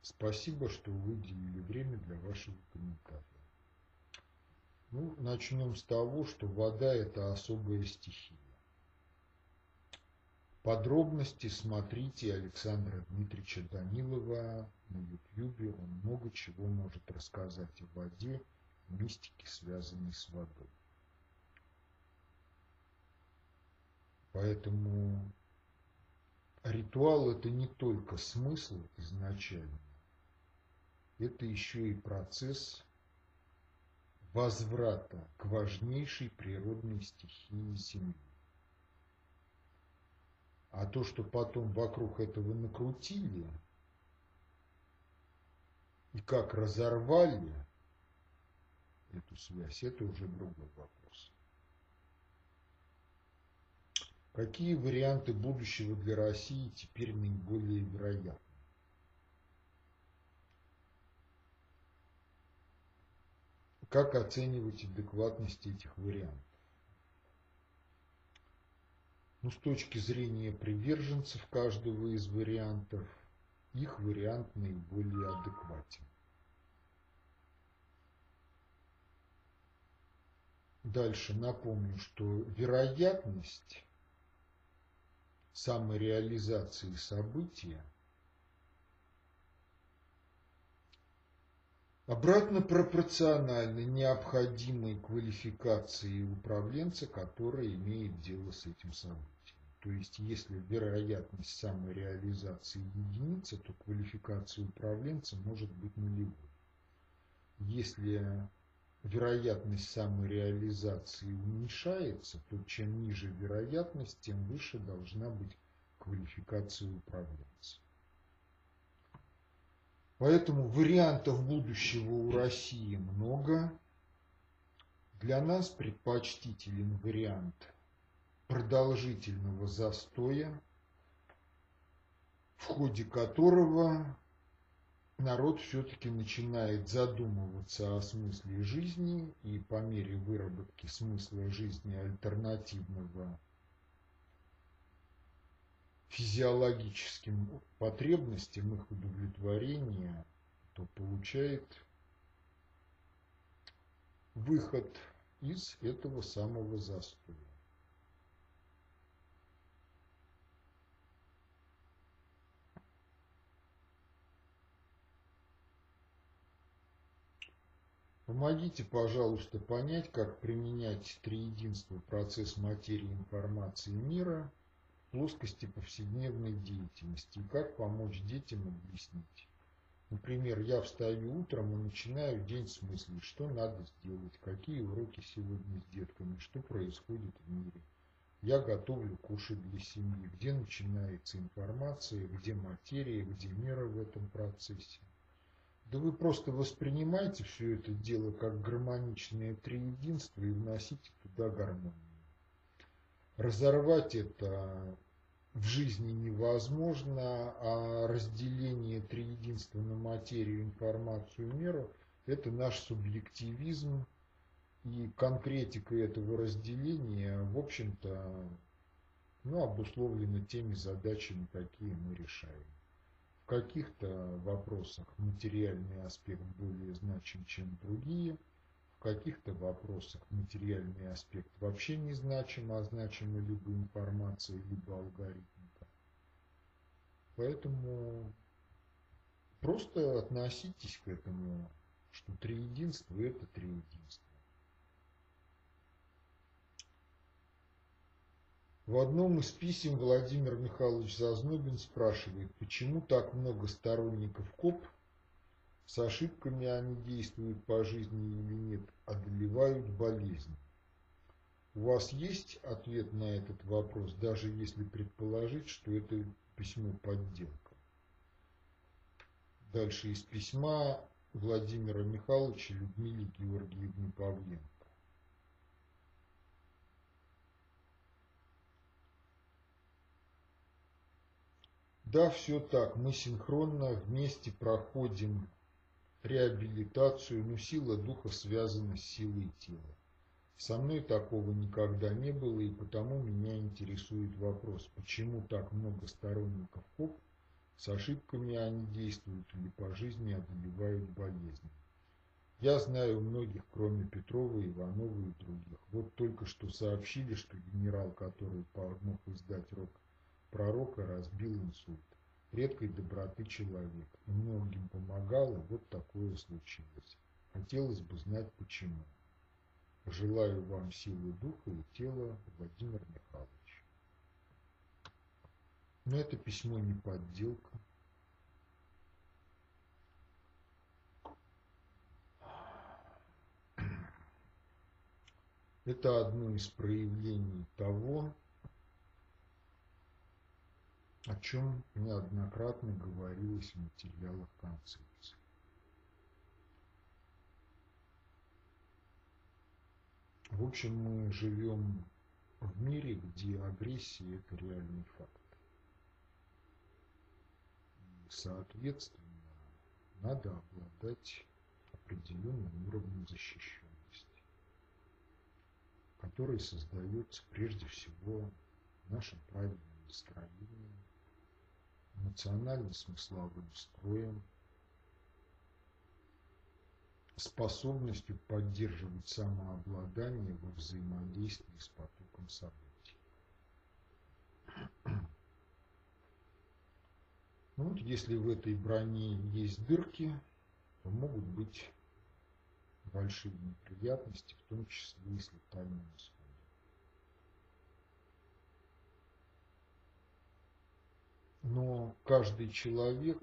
Спасибо, что выделили время для вашего комментария. Ну, начнем с того, что вода – это особая стихия. Подробности смотрите Александра Дмитриевича Данилова на Ютьюбе. Он много чего может рассказать о воде, мистике, связанной с водой. Поэтому ритуал это не только смысл изначально, это еще и процесс возврата к важнейшей природной стихии Земли. А то, что потом вокруг этого накрутили и как разорвали эту связь, это уже другой вопрос. Какие варианты будущего для России теперь наиболее вероятны? Как оценивать адекватность этих вариантов? Ну, с точки зрения приверженцев каждого из вариантов, их вариант наиболее адекватен. Дальше напомню, что вероятность самореализации события обратно пропорциональна необходимой квалификации управленца, который имеет дело с этим событием. То есть, если вероятность самореализации единица, то квалификация управленца может быть нулевой. Если вероятность самореализации уменьшается, то чем ниже вероятность, тем выше должна быть квалификация управленца. Поэтому вариантов будущего у России много. Для нас предпочтителен вариант продолжительного застоя, в ходе которого народ все-таки начинает задумываться о смысле жизни и по мере выработки смысла жизни альтернативного физиологическим потребностям их удовлетворения, то получает выход из этого самого застоя. Помогите, пожалуйста, понять, как применять триединство процесс материи информации мира в плоскости повседневной деятельности и как помочь детям объяснить. Например, я встаю утром и начинаю день с мысли, что надо сделать, какие уроки сегодня с детками, что происходит в мире. Я готовлю кушать для семьи, где начинается информация, где материя, где мера в этом процессе. Да вы просто воспринимаете все это дело как гармоничное триединство и вносите туда гармонию. Разорвать это в жизни невозможно, а разделение триединства на материю, информацию, меру – это наш субъективизм, и конкретика этого разделения, в общем-то, ну, обусловлена теми задачами, какие мы решаем каких-то вопросах материальный аспект более значим, чем другие, в каких-то вопросах материальный аспект вообще не значим, а значима либо информация, либо алгоритмика. Поэтому просто относитесь к этому, что триединство – это триединство. В одном из писем Владимир Михайлович Зазнобин спрашивает, почему так много сторонников КОП, с ошибками они действуют по жизни или нет, одолевают болезнь. У вас есть ответ на этот вопрос, даже если предположить, что это письмо подделка? Дальше из письма Владимира Михайловича Людмиле Георгиевне Павленко. Да, все так. Мы синхронно вместе проходим реабилитацию, но сила духа связана с силой тела. Со мной такого никогда не было, и потому меня интересует вопрос, почему так много сторонников КОП, с ошибками они действуют или по жизни одолевают болезни. Я знаю многих, кроме Петрова, Иванова и других. Вот только что сообщили, что генерал, который помог издать рок пророка разбил инсульт. Редкой доброты человек. И многим помогал, и вот такое случилось. Хотелось бы знать почему. Желаю вам силы духа и тела, Владимир Михайлович. Но это письмо не подделка. Это одно из проявлений того, о чем неоднократно говорилось в материалах концепции. В общем, мы живем в мире, где агрессия – это реальный факт. И, соответственно, надо обладать определенным уровнем защищенности, который создается прежде всего нашим правильным настроением, эмоционально-смысловым строем, способностью поддерживать самообладание во взаимодействии с потоком событий. Ну, вот если в этой броне есть дырки, то могут быть большие неприятности, в том числе и с летальным Но каждый человек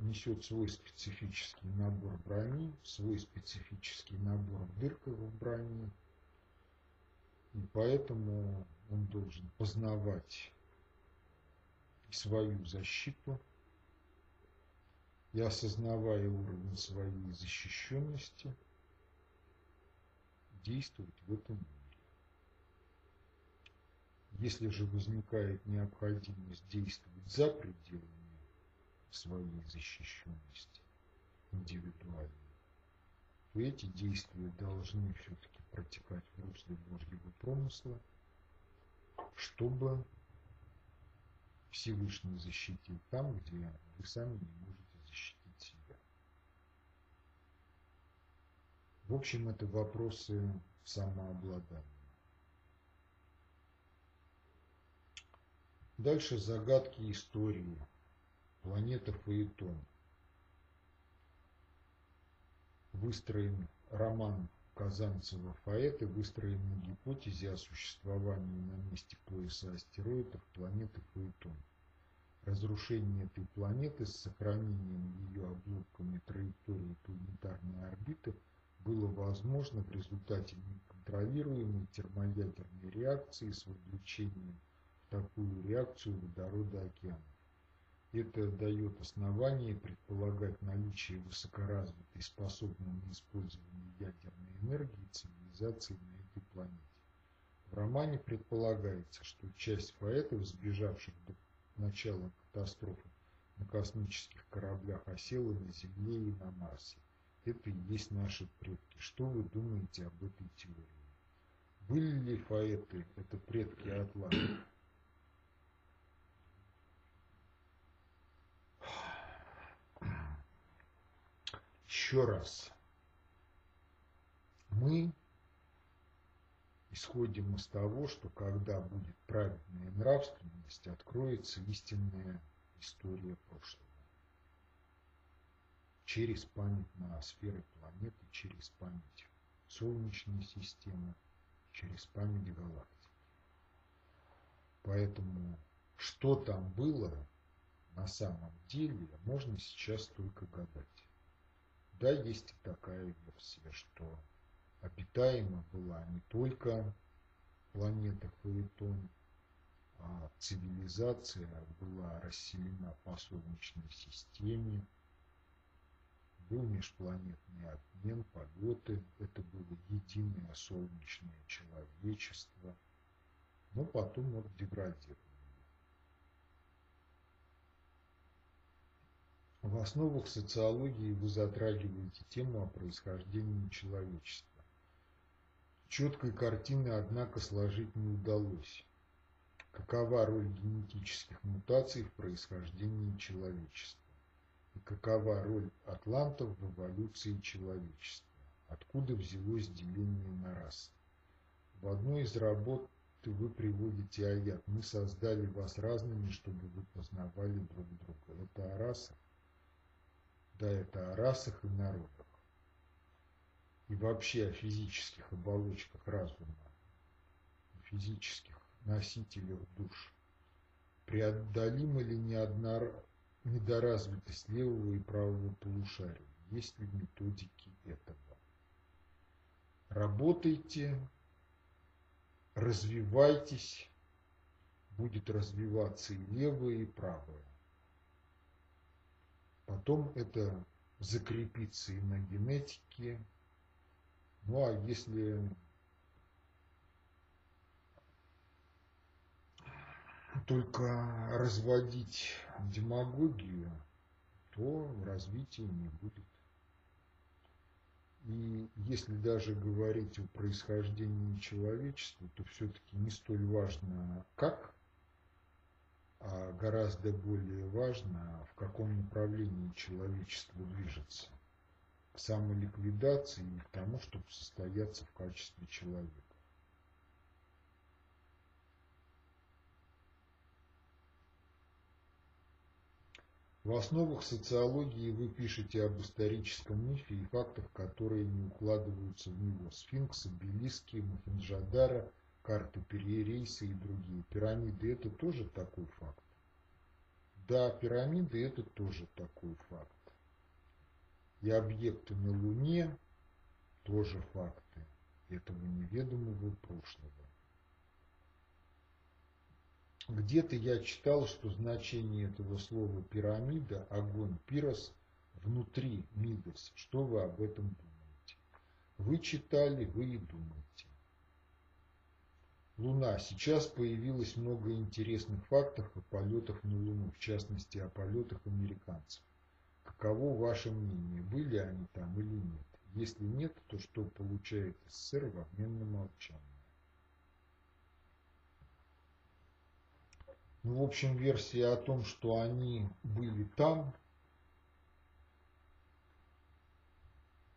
несет свой специфический набор брони, свой специфический набор дырков в броне, и поэтому он должен познавать свою защиту и осознавая уровень своей защищенности, действовать в этом. Если же возникает необходимость действовать за пределами своей защищенности индивидуально, то эти действия должны все-таки протекать в русле Божьего промысла, чтобы Всевышний защитил там, где вы сами не можете защитить себя. В общем, это вопросы самообладания. Дальше загадки истории. Планета Фаэтон. Выстроен роман Казанцева Фаэта, выстроен на гипотезе о существовании на месте пояса астероидов планеты Фаэтон. Разрушение этой планеты с сохранением ее обломками траектории планетарной орбиты было возможно в результате неконтролируемой термоядерной реакции с вовлечением такую реакцию водорода океана. Это дает основание предполагать наличие высокоразвитой, способной на использование ядерной энергии цивилизации на этой планете. В романе предполагается, что часть поэтов, сбежавших до начала катастрофы на космических кораблях, осела на Земле и на Марсе. Это и есть наши предки. Что вы думаете об этой теории? Были ли фаэты, это предки Атланта? Еще раз. Мы исходим из того, что когда будет праведная нравственность, откроется истинная история прошлого. Через память на сферы планеты, через память Солнечной системы, через память галактики. Поэтому что там было на самом деле, можно сейчас только гадать. Да, есть такая версия, что обитаема была не только планета Фаэтон, а цивилизация была расселена по Солнечной системе, был межпланетный обмен, полеты, это было единое солнечное человечество, но потом он деградировал. В основах социологии вы затрагиваете тему о происхождении человечества. Четкой картины, однако, сложить не удалось. Какова роль генетических мутаций в происхождении человечества? И какова роль атлантов в эволюции человечества? Откуда взялось деление на расы? В одной из работ вы приводите аят. Мы создали вас разными, чтобы вы познавали друг друга. Это о расах да, это о расах и народах. И вообще о физических оболочках разума, физических носителях душ. Преодолима ли не одна недоразвитость левого и правого полушария? Есть ли методики этого? Работайте, развивайтесь, будет развиваться и левое, и правое. Потом это закрепится и на генетике. Ну а если только разводить демагогию, то развития не будет. И если даже говорить о происхождении человечества, то все-таки не столь важно как, а гораздо более важно, в каком направлении человечество движется. К самоликвидации и к тому, чтобы состояться в качестве человека. В основах социологии вы пишете об историческом мифе и фактах, которые не укладываются в него. Сфинкс, обелиски, Мухинджадара, карты Перерейса и другие. Пирамиды – это тоже такой факт? Да, пирамиды – это тоже такой факт. И объекты на Луне – тоже факты этого неведомого прошлого. Где-то я читал, что значение этого слова пирамида, огонь, пирос внутри мидос. Что вы об этом думаете? Вы читали, вы и думаете. Луна. Сейчас появилось много интересных фактов о полетах на Луну, в частности о полетах американцев. Каково ваше мнение, были они там или нет? Если нет, то что получает СССР в обмен на молчание? Ну, в общем, версия о том, что они были там,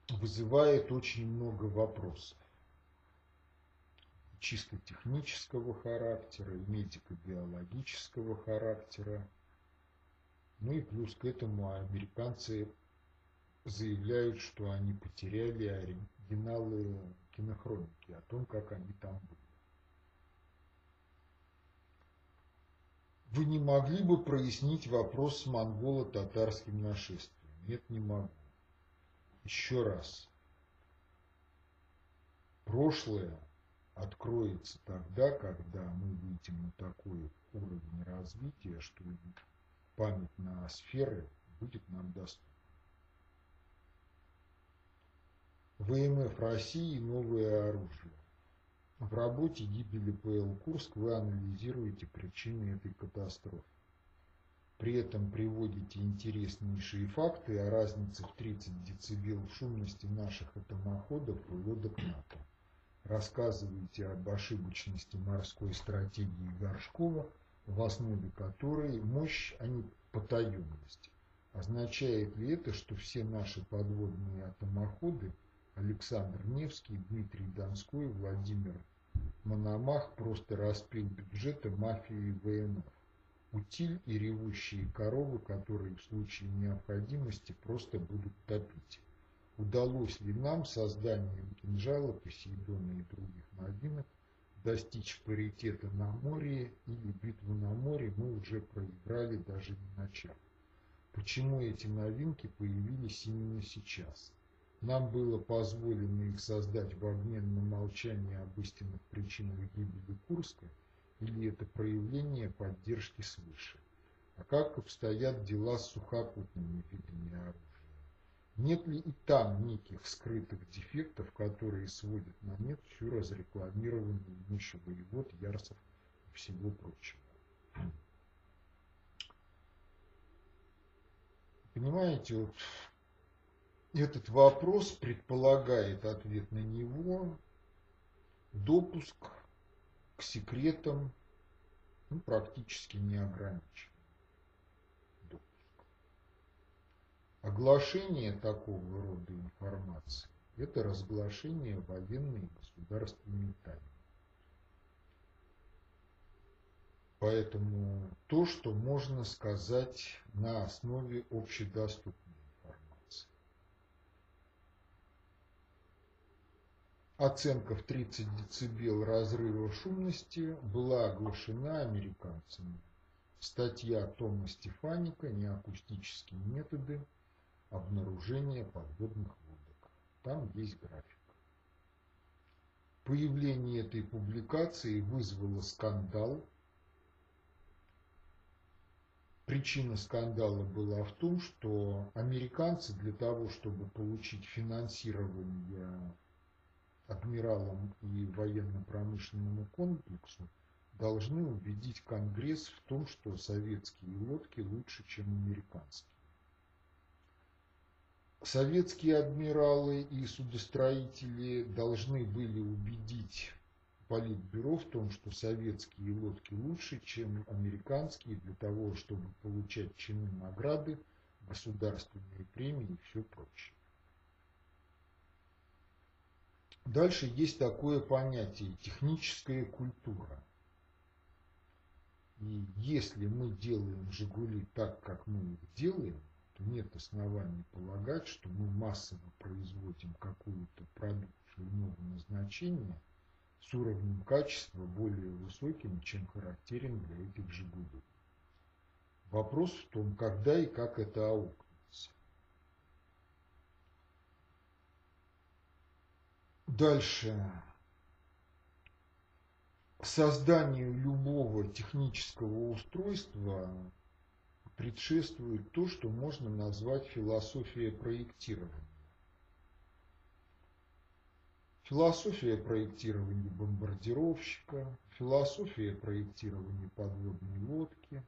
вызывает очень много вопросов. Чисто технического характера, медико-биологического характера. Ну и плюс к этому американцы заявляют, что они потеряли оригиналы кинохроники о том, как они там были. Вы не могли бы прояснить вопрос с монголо-татарским нашествием? Нет, не могу. Еще раз. Прошлое откроется тогда, когда мы выйдем на такой уровень развития, что память на сферы будет нам доступна. ВМФ России новое оружие. В работе гибели ПЛ Курск вы анализируете причины этой катастрофы. При этом приводите интереснейшие факты о разнице в 30 дБ шумности наших атомоходов и лодок НАТО. Рассказываете об ошибочности морской стратегии Горшкова, в основе которой мощь, а не потаенность. Означает ли это, что все наши подводные атомоходы – Александр Невский, Дмитрий Донской, Владимир Мономах просто распил бюджеты мафии ВНФ. Утиль и ревущие коровы, которые в случае необходимости просто будут топить. Удалось ли нам созданием кинжала, Посейдона и других новинок достичь паритета на море или битву на море мы уже проиграли даже не начав. Почему эти новинки появились именно сейчас? Нам было позволено их создать в обмен на молчание об истинных причинах гибели Курска, или это проявление поддержки свыше? А как обстоят дела с сухопутными видами? Нет ли и там неких скрытых дефектов, которые сводят на нет всю разрекламированную мощь воевод, ярсов и всего прочего? Понимаете, вот этот вопрос предполагает ответ на него, допуск к секретам ну, практически не ограничен. Допуск. Оглашение такого рода информации – это разглашение военной государственной тайны. Поэтому то, что можно сказать на основе общедоступной Оценка в 30 дБ разрыва шумности была оглашена американцами. Статья Тома Стефаника «Неакустические методы обнаружения подводных лодок». Там есть график. Появление этой публикации вызвало скандал. Причина скандала была в том, что американцы для того, чтобы получить финансирование адмиралам и военно-промышленному комплексу должны убедить Конгресс в том, что советские лодки лучше, чем американские. Советские адмиралы и судостроители должны были убедить Политбюро в том, что советские лодки лучше, чем американские, для того, чтобы получать чины награды, государственные премии и все прочее. Дальше есть такое понятие техническая культура. И если мы делаем «Жигули» так, как мы их делаем, то нет оснований полагать, что мы массово производим какую-то продукцию нового назначения с уровнем качества более высоким, чем характерен для этих «Жигулей». Вопрос в том, когда и как это аукнется. Дальше. Созданию любого технического устройства предшествует то, что можно назвать философией проектирования. Философия проектирования бомбардировщика, философия проектирования подводной лодки.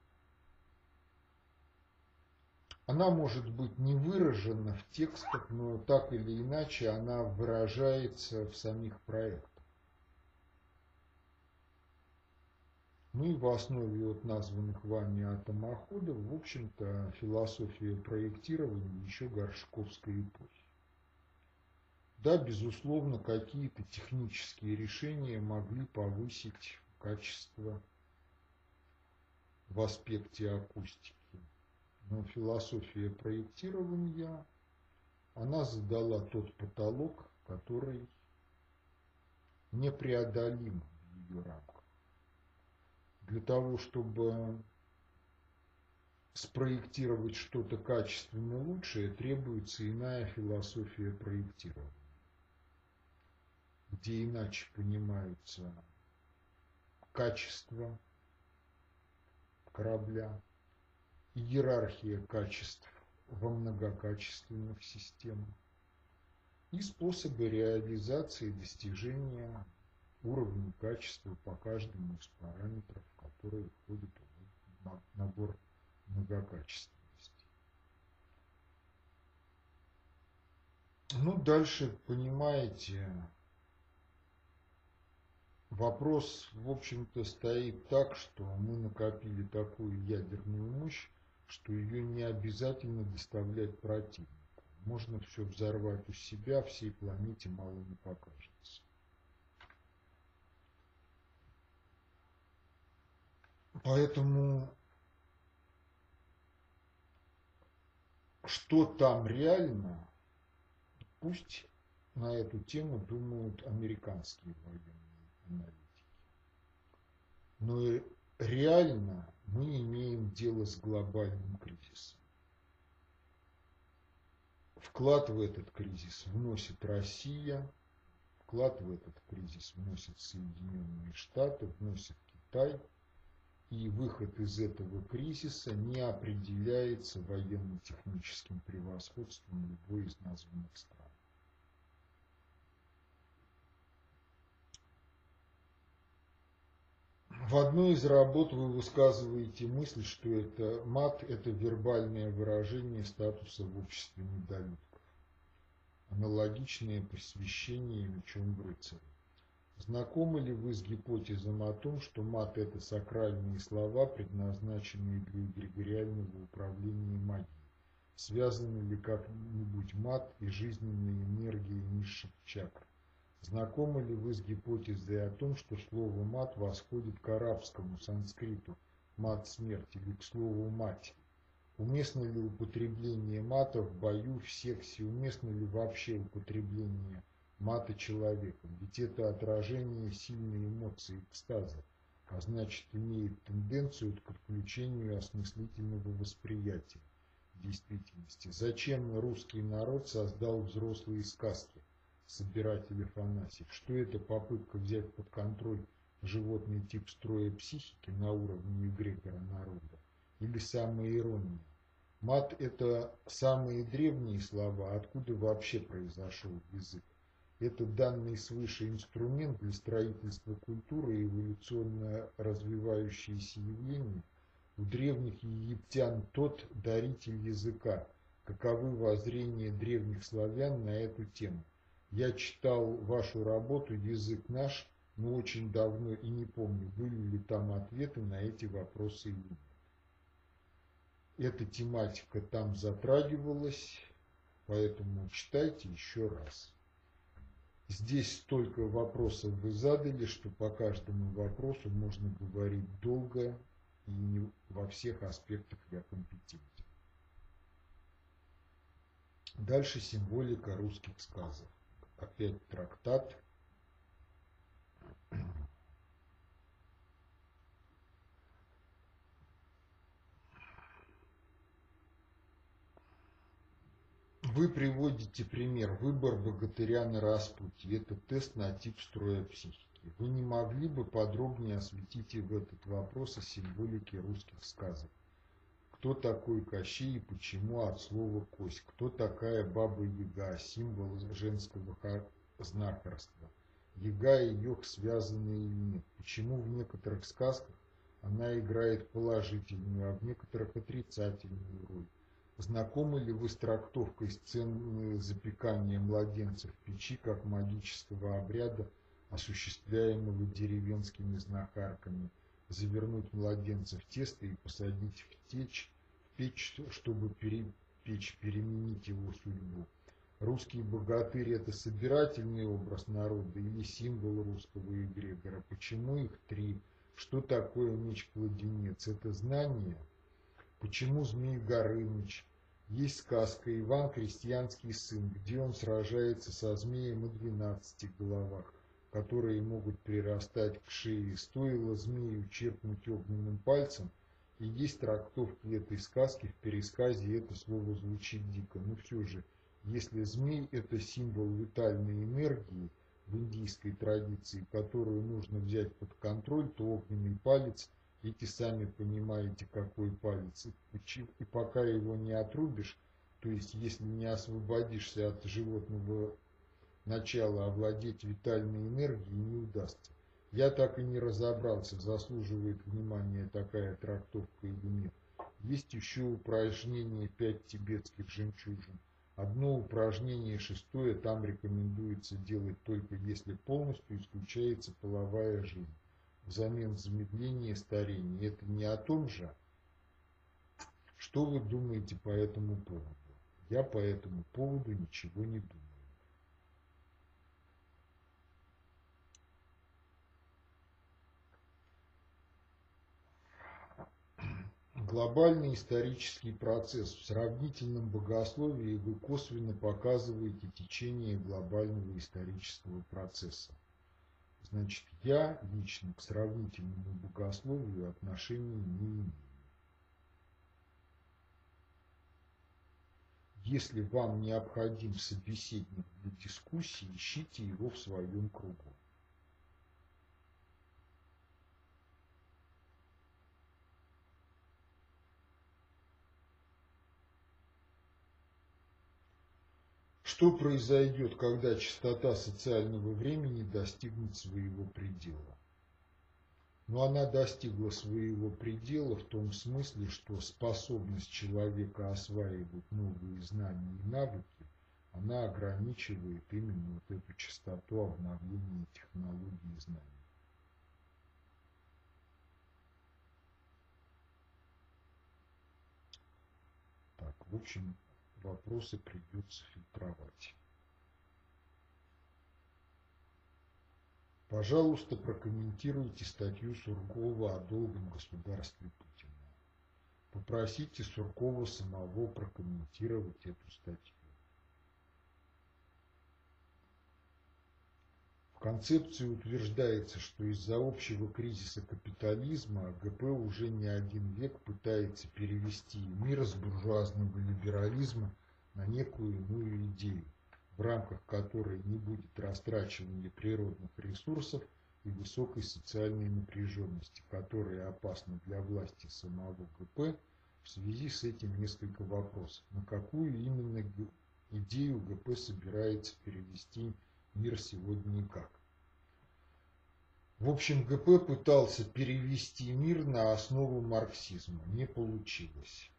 Она может быть не выражена в текстах, но так или иначе она выражается в самих проектах. Ну и в основе вот названных вами атомоходов, в общем-то, философия проектирования еще горшковской эпохи. Да, безусловно, какие-то технические решения могли повысить качество в аспекте акустики. Но философия проектирования, она задала тот потолок, который непреодолим в ее рамках для того, чтобы спроектировать что-то качественно лучшее, требуется иная философия проектирования, где иначе понимаются качество корабля, иерархия качеств во многокачественных системах и способы реализации достижения уровня качества по каждому из параметров которые входят в набор многокачественности. Ну, дальше, понимаете, вопрос, в общем-то, стоит так, что мы накопили такую ядерную мощь, что ее не обязательно доставлять противнику. Можно все взорвать у себя, всей планете мало не покажется. Поэтому что там реально, пусть на эту тему думают американские военные аналитики. Но реально мы имеем дело с глобальным кризисом. Вклад в этот кризис вносит Россия, вклад в этот кризис вносят Соединенные Штаты, вносит Китай – и выход из этого кризиса не определяется военно-техническим превосходством любой из названных стран. В одной из работ вы высказываете мысль, что это мат – это вербальное выражение статуса в обществе недолюбков, аналогичное посвящение мечом рыцаря. Знакомы ли вы с гипотезом о том, что мат – это сакральные слова, предназначенные для эгрегориального управления магией? Связаны ли как-нибудь мат и жизненные энергии низших чакр? Знакомы ли вы с гипотезой о том, что слово «мат» восходит к арабскому санскриту «мат смерть» или к слову «мать»? Уместно ли употребление мата в бою, в сексе? Уместно ли вообще употребление мата человеком, ведь это отражение сильной эмоции экстаза, а значит имеет тенденцию к подключению осмыслительного восприятия действительности. Зачем русский народ создал взрослые сказки собиратель Афанасьев? Что это попытка взять под контроль животный тип строя психики на уровне эгрегора народа? Или самая ирония? Мат – это самые древние слова, откуда вообще произошел язык. Это данный свыше инструмент для строительства культуры и эволюционно развивающиеся явления. У древних египтян тот даритель языка. Каковы воззрения древних славян на эту тему? Я читал вашу работу «Язык наш», но очень давно и не помню, были ли там ответы на эти вопросы или. Эта тематика там затрагивалась, поэтому читайте еще раз. Здесь столько вопросов вы задали, что по каждому вопросу можно говорить долго и не во всех аспектах я компетентен. Дальше символика русских сказов. Опять трактат Вы приводите пример «Выбор богатыря на распутье». Это тест на тип строя психики. Вы не могли бы подробнее осветить в этот вопрос о символике русских сказок? Кто такой Кощей и почему от слова «кость»? Кто такая Баба Яга, символ женского знахарства? Яга и Йог связаны или нет? Почему в некоторых сказках она играет положительную, а в некоторых отрицательную роль? Знакомы ли вы с трактовкой сцены запекания младенцев в печи как магического обряда, осуществляемого деревенскими знахарками, завернуть младенца в тесто и посадить в течь, в печь, чтобы перепечь, переменить его судьбу? Русский богатырь – это собирательный образ народа или символ русского эгрегора? Почему их три? Что такое меч-кладенец? Это знание – Почему Змей Горыныч? Есть сказка «Иван крестьянский сын», где он сражается со змеем о двенадцати головах, которые могут прирастать к шее. Стоило змею черпнуть огненным пальцем, и есть трактовки этой сказки в пересказе, это слово звучит дико. Но все же, если змей – это символ витальной энергии в индийской традиции, которую нужно взять под контроль, то огненный палец – Идите сами понимаете, какой палец. И пока его не отрубишь, то есть если не освободишься от животного начала, овладеть витальной энергией не удастся. Я так и не разобрался, заслуживает внимания такая трактовка или нет. Есть еще упражнение «Пять тибетских жемчужин». Одно упражнение, шестое, там рекомендуется делать только если полностью исключается половая жизнь взамен замедления старения. Это не о том же? Что вы думаете по этому поводу? Я по этому поводу ничего не думаю. Глобальный исторический процесс. В сравнительном богословии вы косвенно показываете течение глобального исторического процесса. Значит, я лично к сравнительному богословию отношения не имею. Если вам необходим собеседник для дискуссии, ищите его в своем кругу. Что произойдет, когда частота социального времени достигнет своего предела? Но она достигла своего предела в том смысле, что способность человека осваивать новые знания и навыки, она ограничивает именно вот эту частоту обновления технологий и знаний. Так, в общем, вопросы придется фильтровать. Пожалуйста, прокомментируйте статью Суркова о долгом государстве Путина. Попросите Суркова самого прокомментировать эту статью. В концепции утверждается, что из-за общего кризиса капитализма ГП уже не один век пытается перевести мир с буржуазного либерализма на некую иную идею, в рамках которой не будет растрачивания природных ресурсов и высокой социальной напряженности, которая опасна для власти самого ГП, в связи с этим несколько вопросов. На какую именно идею ГП собирается перевести мир сегодня никак. В общем, ГП пытался перевести мир на основу марксизма. Не получилось.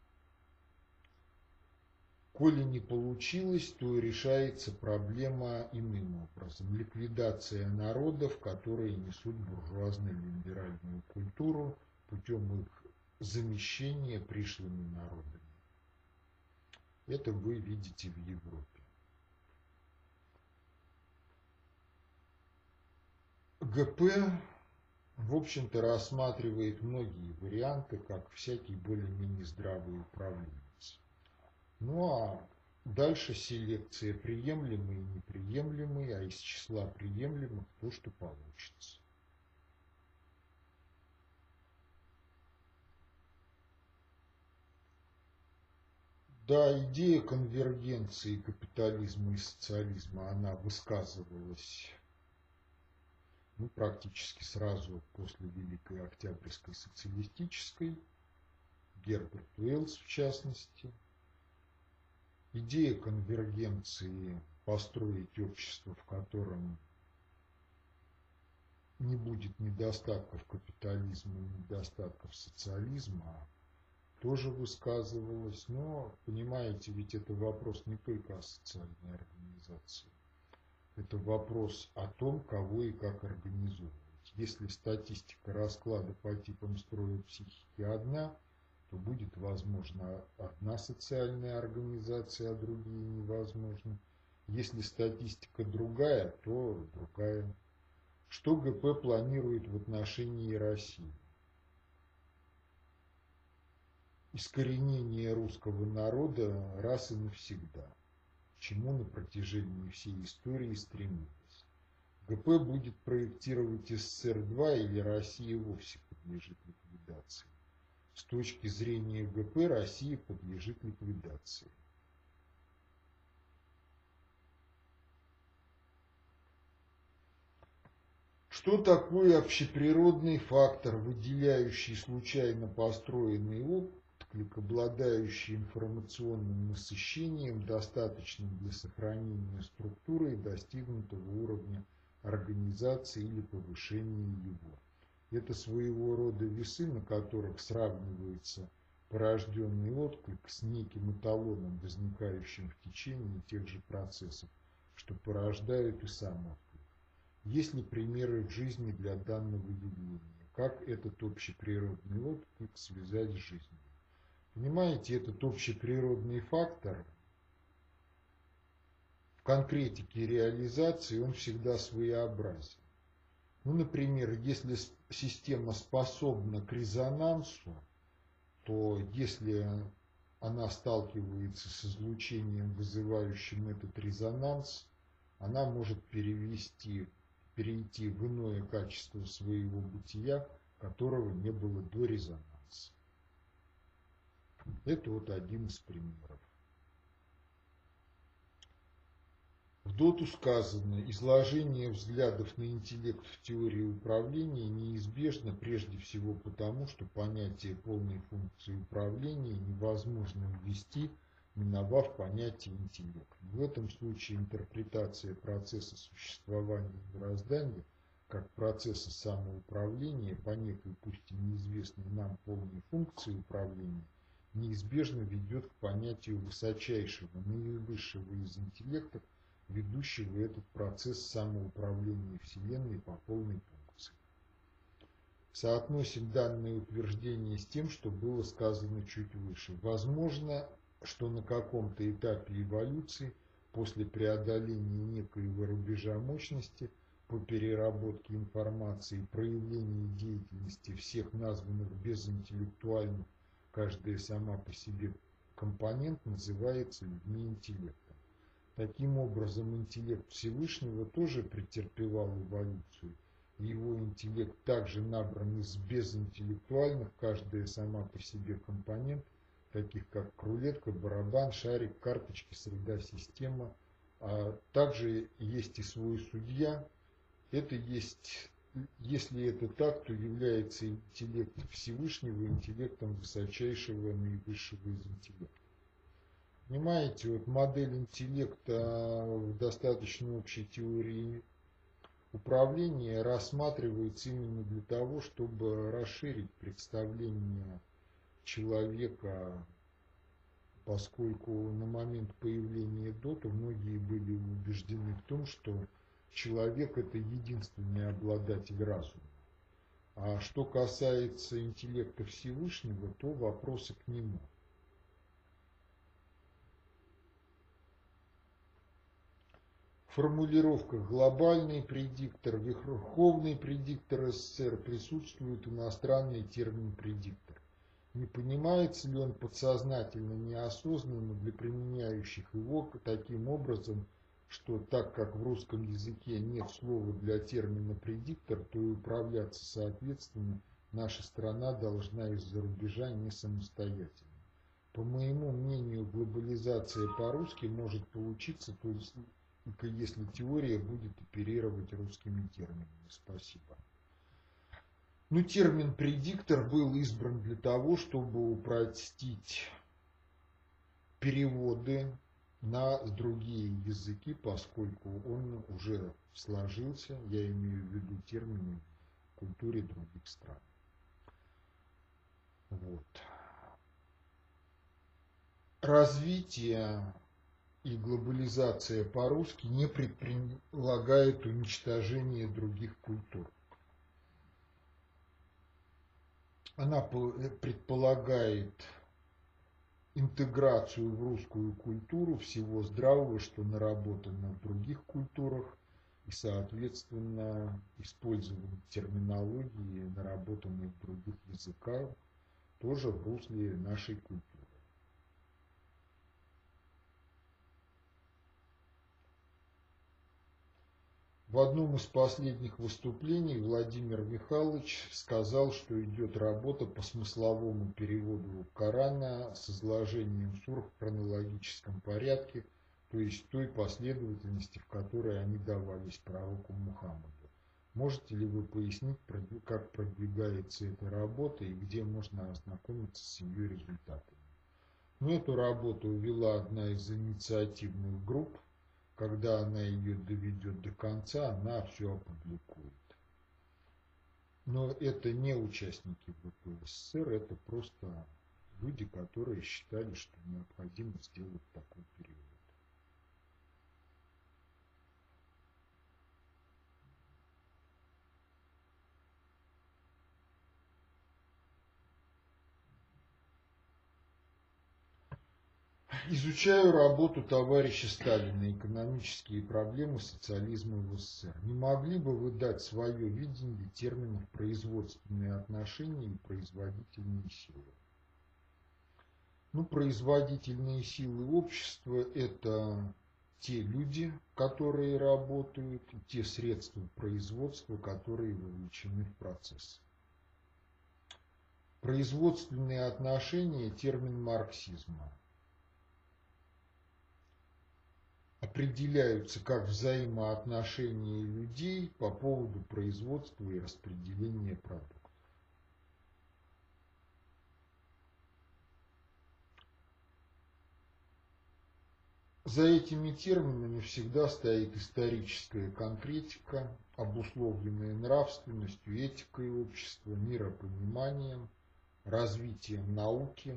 Коли не получилось, то решается проблема иным образом. Ликвидация народов, которые несут буржуазно-либеральную культуру путем их замещения пришлыми народами. Это вы видите в Европе. ГП, в общем-то, рассматривает многие варианты, как всякий более-менее здравый управленец. Ну а дальше селекция приемлемые и неприемлемые, а из числа приемлемых то, что получится. Да, идея конвергенции капитализма и социализма, она высказывалась ну, практически сразу после Великой Октябрьской социалистической, Герберт Уэллс в частности. Идея конвергенции построить общество, в котором не будет недостатков капитализма недостатков социализма, тоже высказывалась, но, понимаете, ведь это вопрос не только о социальной организации. Это вопрос о том, кого и как организовывать. Если статистика расклада по типам строя психики одна, то будет возможно одна социальная организация, а другие невозможно. Если статистика другая, то другая. Что ГП планирует в отношении России? искоренение русского народа раз и навсегда, к чему на протяжении всей истории стремились. ГП будет проектировать СССР-2 или Россия вовсе подлежит ликвидации. С точки зрения ГП Россия подлежит ликвидации. Что такое общеприродный фактор, выделяющий случайно построенный опыт отклик, обладающий информационным насыщением, достаточным для сохранения структуры и достигнутого уровня организации или повышения его. Это своего рода весы, на которых сравнивается порожденный отклик с неким эталоном, возникающим в течение тех же процессов, что порождают и сам отклик. Есть ли примеры в жизни для данного явления? Как этот общеприродный отклик связать с жизнью? Понимаете, этот общеприродный фактор в конкретике реализации, он всегда своеобразен. Ну, например, если система способна к резонансу, то если она сталкивается с излучением, вызывающим этот резонанс, она может перевести, перейти в иное качество своего бытия, которого не было до резонанса. Это вот один из примеров. В доту сказано, изложение взглядов на интеллект в теории управления неизбежно прежде всего потому, что понятие полной функции управления невозможно ввести, миновав понятие интеллект. В этом случае интерпретация процесса существования мироздания как процесса самоуправления по некой, пусть и неизвестной нам полной функции управления – неизбежно ведет к понятию высочайшего, наивысшего из интеллектов, ведущего этот процесс самоуправления Вселенной по полной функции. Соотносим данное утверждение с тем, что было сказано чуть выше. Возможно, что на каком-то этапе эволюции, после преодоления некоего рубежа мощности, по переработке информации, проявлении деятельности всех названных безинтеллектуальных каждая сама по себе компонент называется людьми интеллектом. Таким образом, интеллект Всевышнего тоже претерпевал эволюцию. Его интеллект также набран из безинтеллектуальных, каждая сама по себе компонент, таких как рулетка, барабан, шарик, карточки, среда, система. А также есть и свой судья. Это есть если это так, то является интеллект Всевышнего интеллектом высочайшего наивысшего из интеллектов. Понимаете, вот модель интеллекта в достаточно общей теории управления рассматривается именно для того, чтобы расширить представление человека, поскольку на момент появления Дота многие были убеждены в том, что человек это единственный обладатель разума. А что касается интеллекта Всевышнего, то вопросы к нему – формулировках глобальный предиктор, верховный предиктор СССР присутствует иностранный термин предиктор. Не понимается ли он подсознательно, неосознанно для применяющих его таким образом, что так как в русском языке нет слова для термина предиктор, то и управляться соответственно наша страна должна из-за рубежа не самостоятельно. По моему мнению, глобализация по-русски может получиться только если теория будет оперировать русскими терминами. Спасибо. Ну, термин предиктор был избран для того, чтобы упростить переводы на другие языки, поскольку он уже сложился, я имею в виду термины в культуре других стран. Вот. Развитие и глобализация по-русски не предполагает уничтожение других культур. Она предполагает интеграцию в русскую культуру всего здравого, что наработано в других культурах, и, соответственно, использование терминологии, наработанной в других языках, тоже в русле нашей культуры. В одном из последних выступлений Владимир Михайлович сказал, что идет работа по смысловому переводу Корана с изложением сур в хронологическом порядке, то есть той последовательности, в которой они давались пророку Мухаммаду. Можете ли вы пояснить, как продвигается эта работа и где можно ознакомиться с ее результатами? Ну, эту работу вела одна из инициативных групп – когда она ее доведет до конца, она все опубликует. Но это не участники ВПСР, это просто люди, которые считали, что необходимо сделать такой период. Изучаю работу товарища Сталина «Экономические проблемы социализма в СССР». Не могли бы вы дать свое видение терминов производственные отношения и производительные силы? Ну, производительные силы общества – это те люди, которые работают, те средства производства, которые вовлечены в процесс. Производственные отношения – термин марксизма. Определяются как взаимоотношения людей по поводу производства и распределения продуктов. За этими терминами всегда стоит историческая конкретика, обусловленная нравственностью, этикой общества, миропониманием, развитием науки,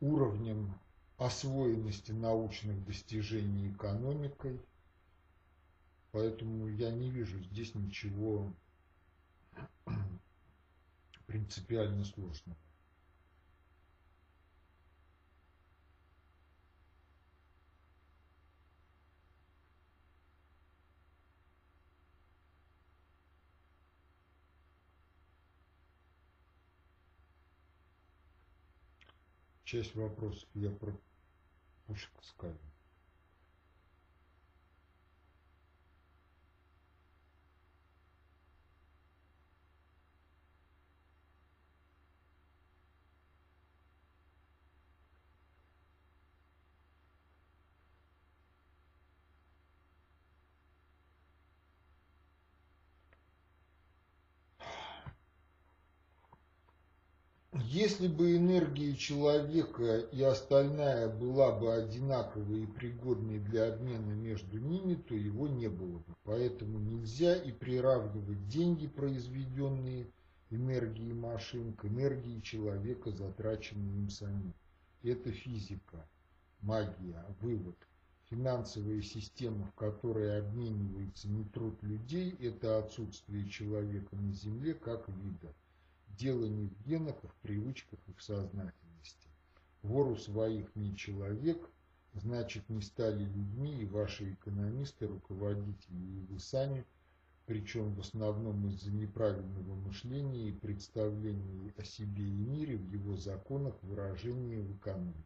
уровнем освоенности научных достижений экономикой. Поэтому я не вижу здесь ничего принципиально сложного. Часть вопросов я Пушкинская. Если бы энергия человека и остальная была бы одинаковой и пригодной для обмена между ними, то его не было бы. Поэтому нельзя и приравнивать деньги, произведенные энергией машин, к энергии человека, затраченной им самим. Это физика, магия, вывод. Финансовая система, в которой обменивается не труд людей, это отсутствие человека на Земле как вида Дело не в генах, а в привычках и в сознательности. Вору своих не человек, значит не стали людьми и ваши экономисты, руководители и вы сами, причем в основном из-за неправильного мышления и представления о себе и мире в его законах выражения в экономике.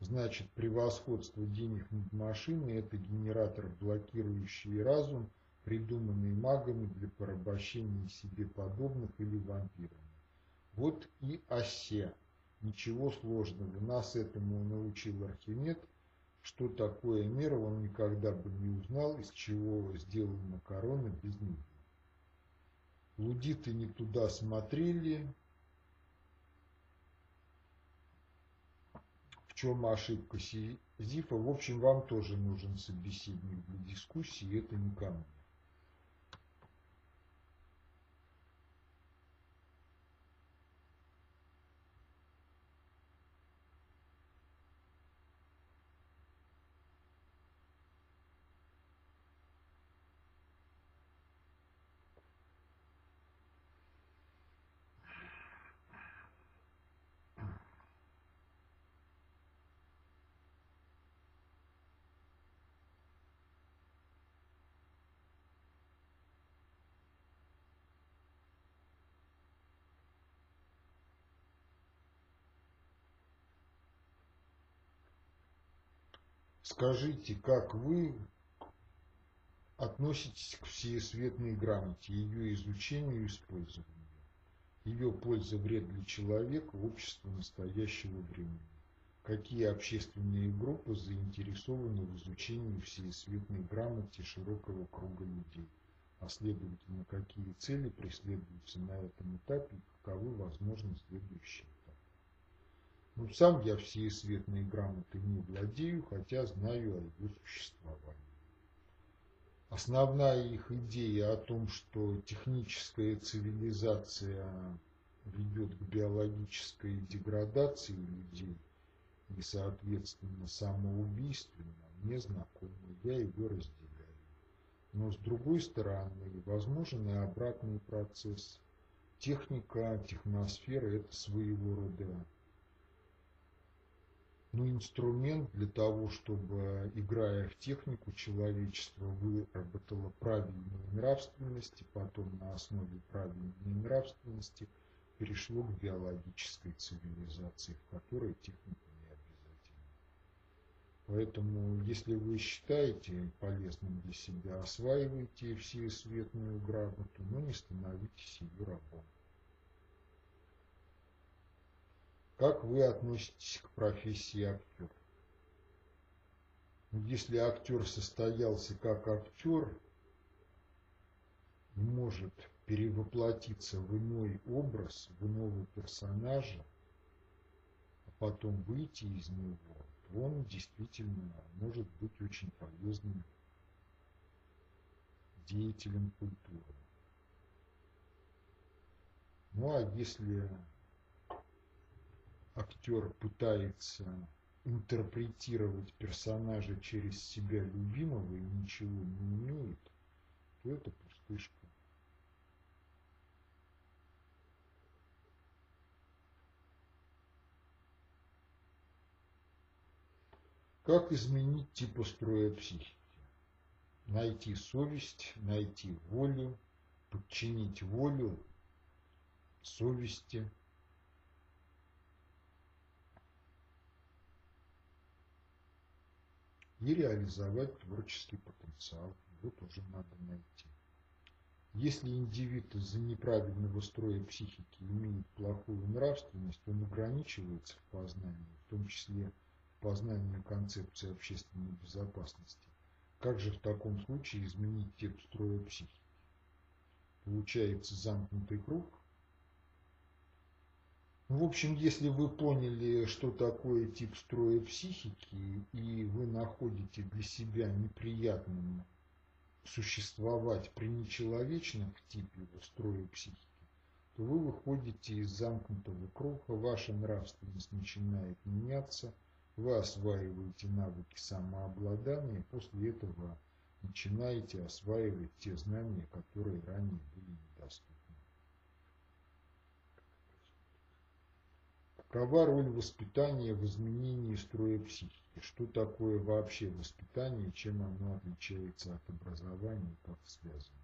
Значит, превосходство денег над машиной – это генератор, блокирующий разум – придуманные магами для порабощения себе подобных или вампирами. Вот и осе. Ничего сложного. Нас этому научил Архимед. Что такое мера, он никогда бы не узнал, из чего сделана корона без него. Лудиты не туда смотрели. В чем ошибка Сизифа? В общем, вам тоже нужен собеседник для дискуссии, это никому. Скажите, как вы относитесь к всеесветной грамоте, ее изучению и использованию? Ее польза, вред для человека, общества настоящего времени. Какие общественные группы заинтересованы в изучении всеесветной грамоте широкого круга людей? А следовательно, какие цели преследуются на этом этапе и каковы возможны следующие? Ну, сам я все светные грамоты не владею, хотя знаю о ее существовании. Основная их идея о том, что техническая цивилизация ведет к биологической деградации людей и, соответственно, самоубийственно, мне знакомо, я его разделяю. Но с другой стороны, возможен и обратный процесс. Техника, техносфера – это своего рода ну, инструмент для того, чтобы, играя в технику, человечество выработало нравственность, и потом на основе правильной нравственности перешло к биологической цивилизации, в которой техника не обязательна. Поэтому, если вы считаете полезным для себя, осваивайте все светную грамоту, но не становитесь ее рабом. Как вы относитесь к профессии актер? Ну, если актер состоялся как актер, может перевоплотиться в иной образ, в иного персонажа, а потом выйти из него, то он действительно может быть очень полезным деятелем культуры. Ну а если актер пытается интерпретировать персонажа через себя любимого и ничего не умеет, то это пустышка. Как изменить типостроя психики? Найти совесть, найти волю, подчинить волю совести – и реализовать творческий потенциал. Его тоже надо найти. Если индивид из-за неправильного строя психики имеет плохую нравственность, он ограничивается в познании, в том числе в познании концепции общественной безопасности. Как же в таком случае изменить тип строя психики? Получается замкнутый круг – В общем, если вы поняли, что такое тип строя психики, и вы находите для себя неприятным существовать при нечеловечном типе строя психики, то вы выходите из замкнутого круга, ваша нравственность начинает меняться, вы осваиваете навыки самообладания, после этого начинаете осваивать те знания, которые ранее были Какова роль воспитания в изменении строя психики? Что такое вообще воспитание, чем оно отличается от образования, как связано?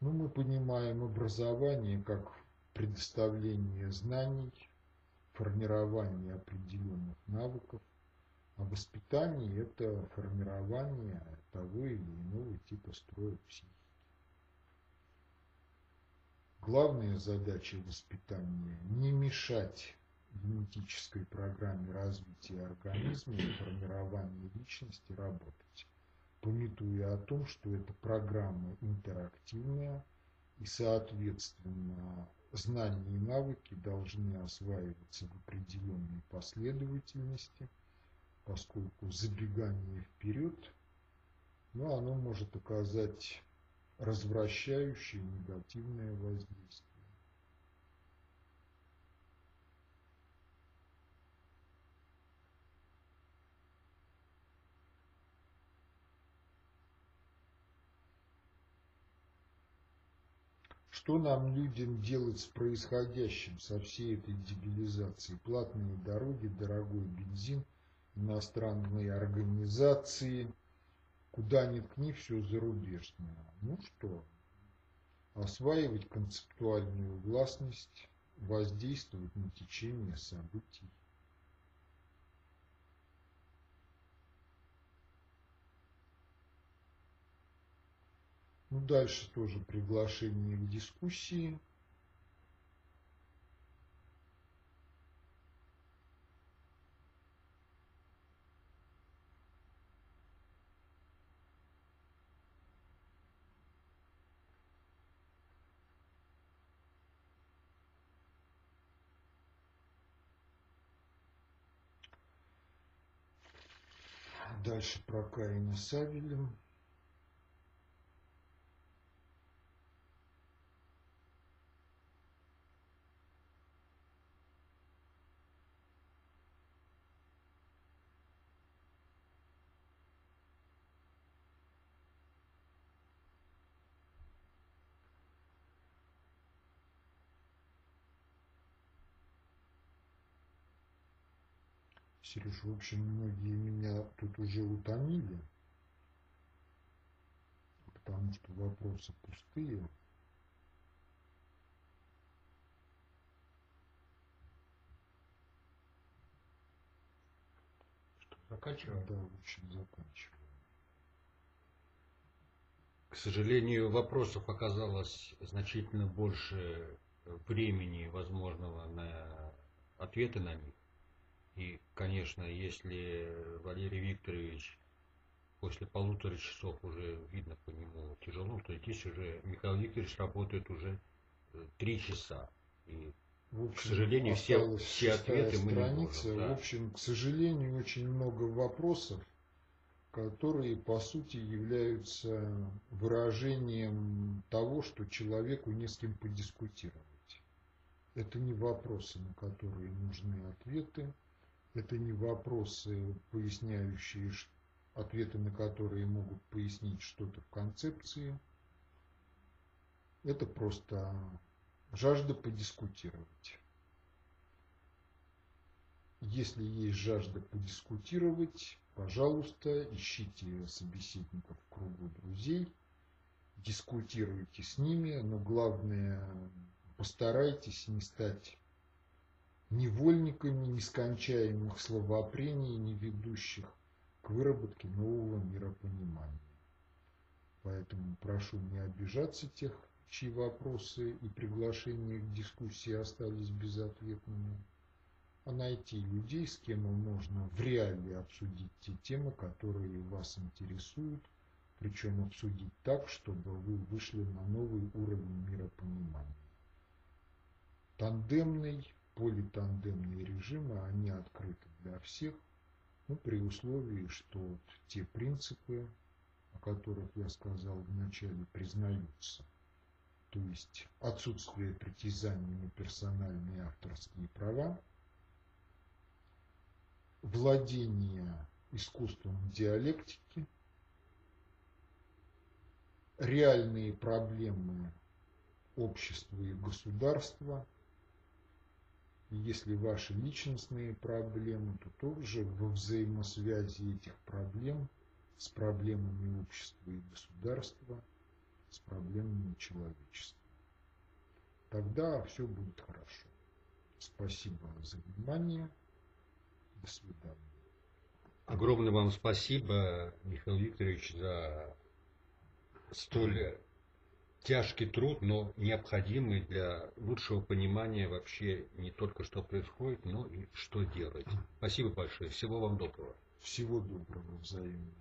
Ну, мы понимаем образование как предоставление знаний, формирование определенных навыков, а воспитание – это формирование того или иного типа строя психики. Главная задача воспитания – не мешать генетической программе развития организма и формирования личности работать, пометуя о том, что эта программа интерактивная и, соответственно, знания и навыки должны осваиваться в определенной последовательности, поскольку забегание вперед, ну, оно может оказать развращающее негативное воздействие. Что нам, людям, делать с происходящим, со всей этой дебилизацией? Платные дороги, дорогой бензин, иностранные организации – Куда ни ткни, все зарубежное. Ну что, осваивать концептуальную властность, воздействовать на течение событий. Ну, дальше тоже приглашение к дискуссии. Дальше про Каина Савеля. Сереж, в общем, многие меня тут уже утомили, потому что вопросы пустые. Что, заканчиваем? Да, в общем, заканчиваем. К сожалению, вопросов оказалось значительно больше времени возможного на ответы на них. И, конечно, если Валерий Викторович после полутора часов уже видно по нему тяжело, то здесь уже Михаил Викторович работает уже э, три часа. И, в общем, к сожалению, все, все ответы мы страница. не можем. Да. В общем, к сожалению, очень много вопросов, которые, по сути, являются выражением того, что человеку не с кем подискутировать. Это не вопросы, на которые нужны ответы. Это не вопросы, поясняющие, ответы на которые могут пояснить что-то в концепции. Это просто жажда подискутировать. Если есть жажда подискутировать, пожалуйста, ищите собеседников в кругу друзей, дискутируйте с ними, но главное, постарайтесь не стать невольниками нескончаемых словоопрений, не ведущих к выработке нового миропонимания. Поэтому прошу не обижаться тех, чьи вопросы и приглашения к дискуссии остались безответными, а найти людей, с кем можно в реале обсудить те темы, которые вас интересуют, причем обсудить так, чтобы вы вышли на новый уровень миропонимания. тандемный, политандемные режимы, они открыты для всех, ну, при условии, что вот те принципы, о которых я сказал вначале, признаются. То есть отсутствие притязаний на персональные авторские права, владение искусством диалектики, реальные проблемы общества и государства. Если ваши личностные проблемы, то тоже во взаимосвязи этих проблем с проблемами общества и государства, с проблемами человечества. Тогда все будет хорошо. Спасибо за внимание. До свидания. Огромное вам спасибо, Михаил Викторович, за столь тяжкий труд, но необходимый для лучшего понимания вообще не только что происходит, но и что делать. Спасибо большое. Всего вам доброго. Всего доброго взаимно.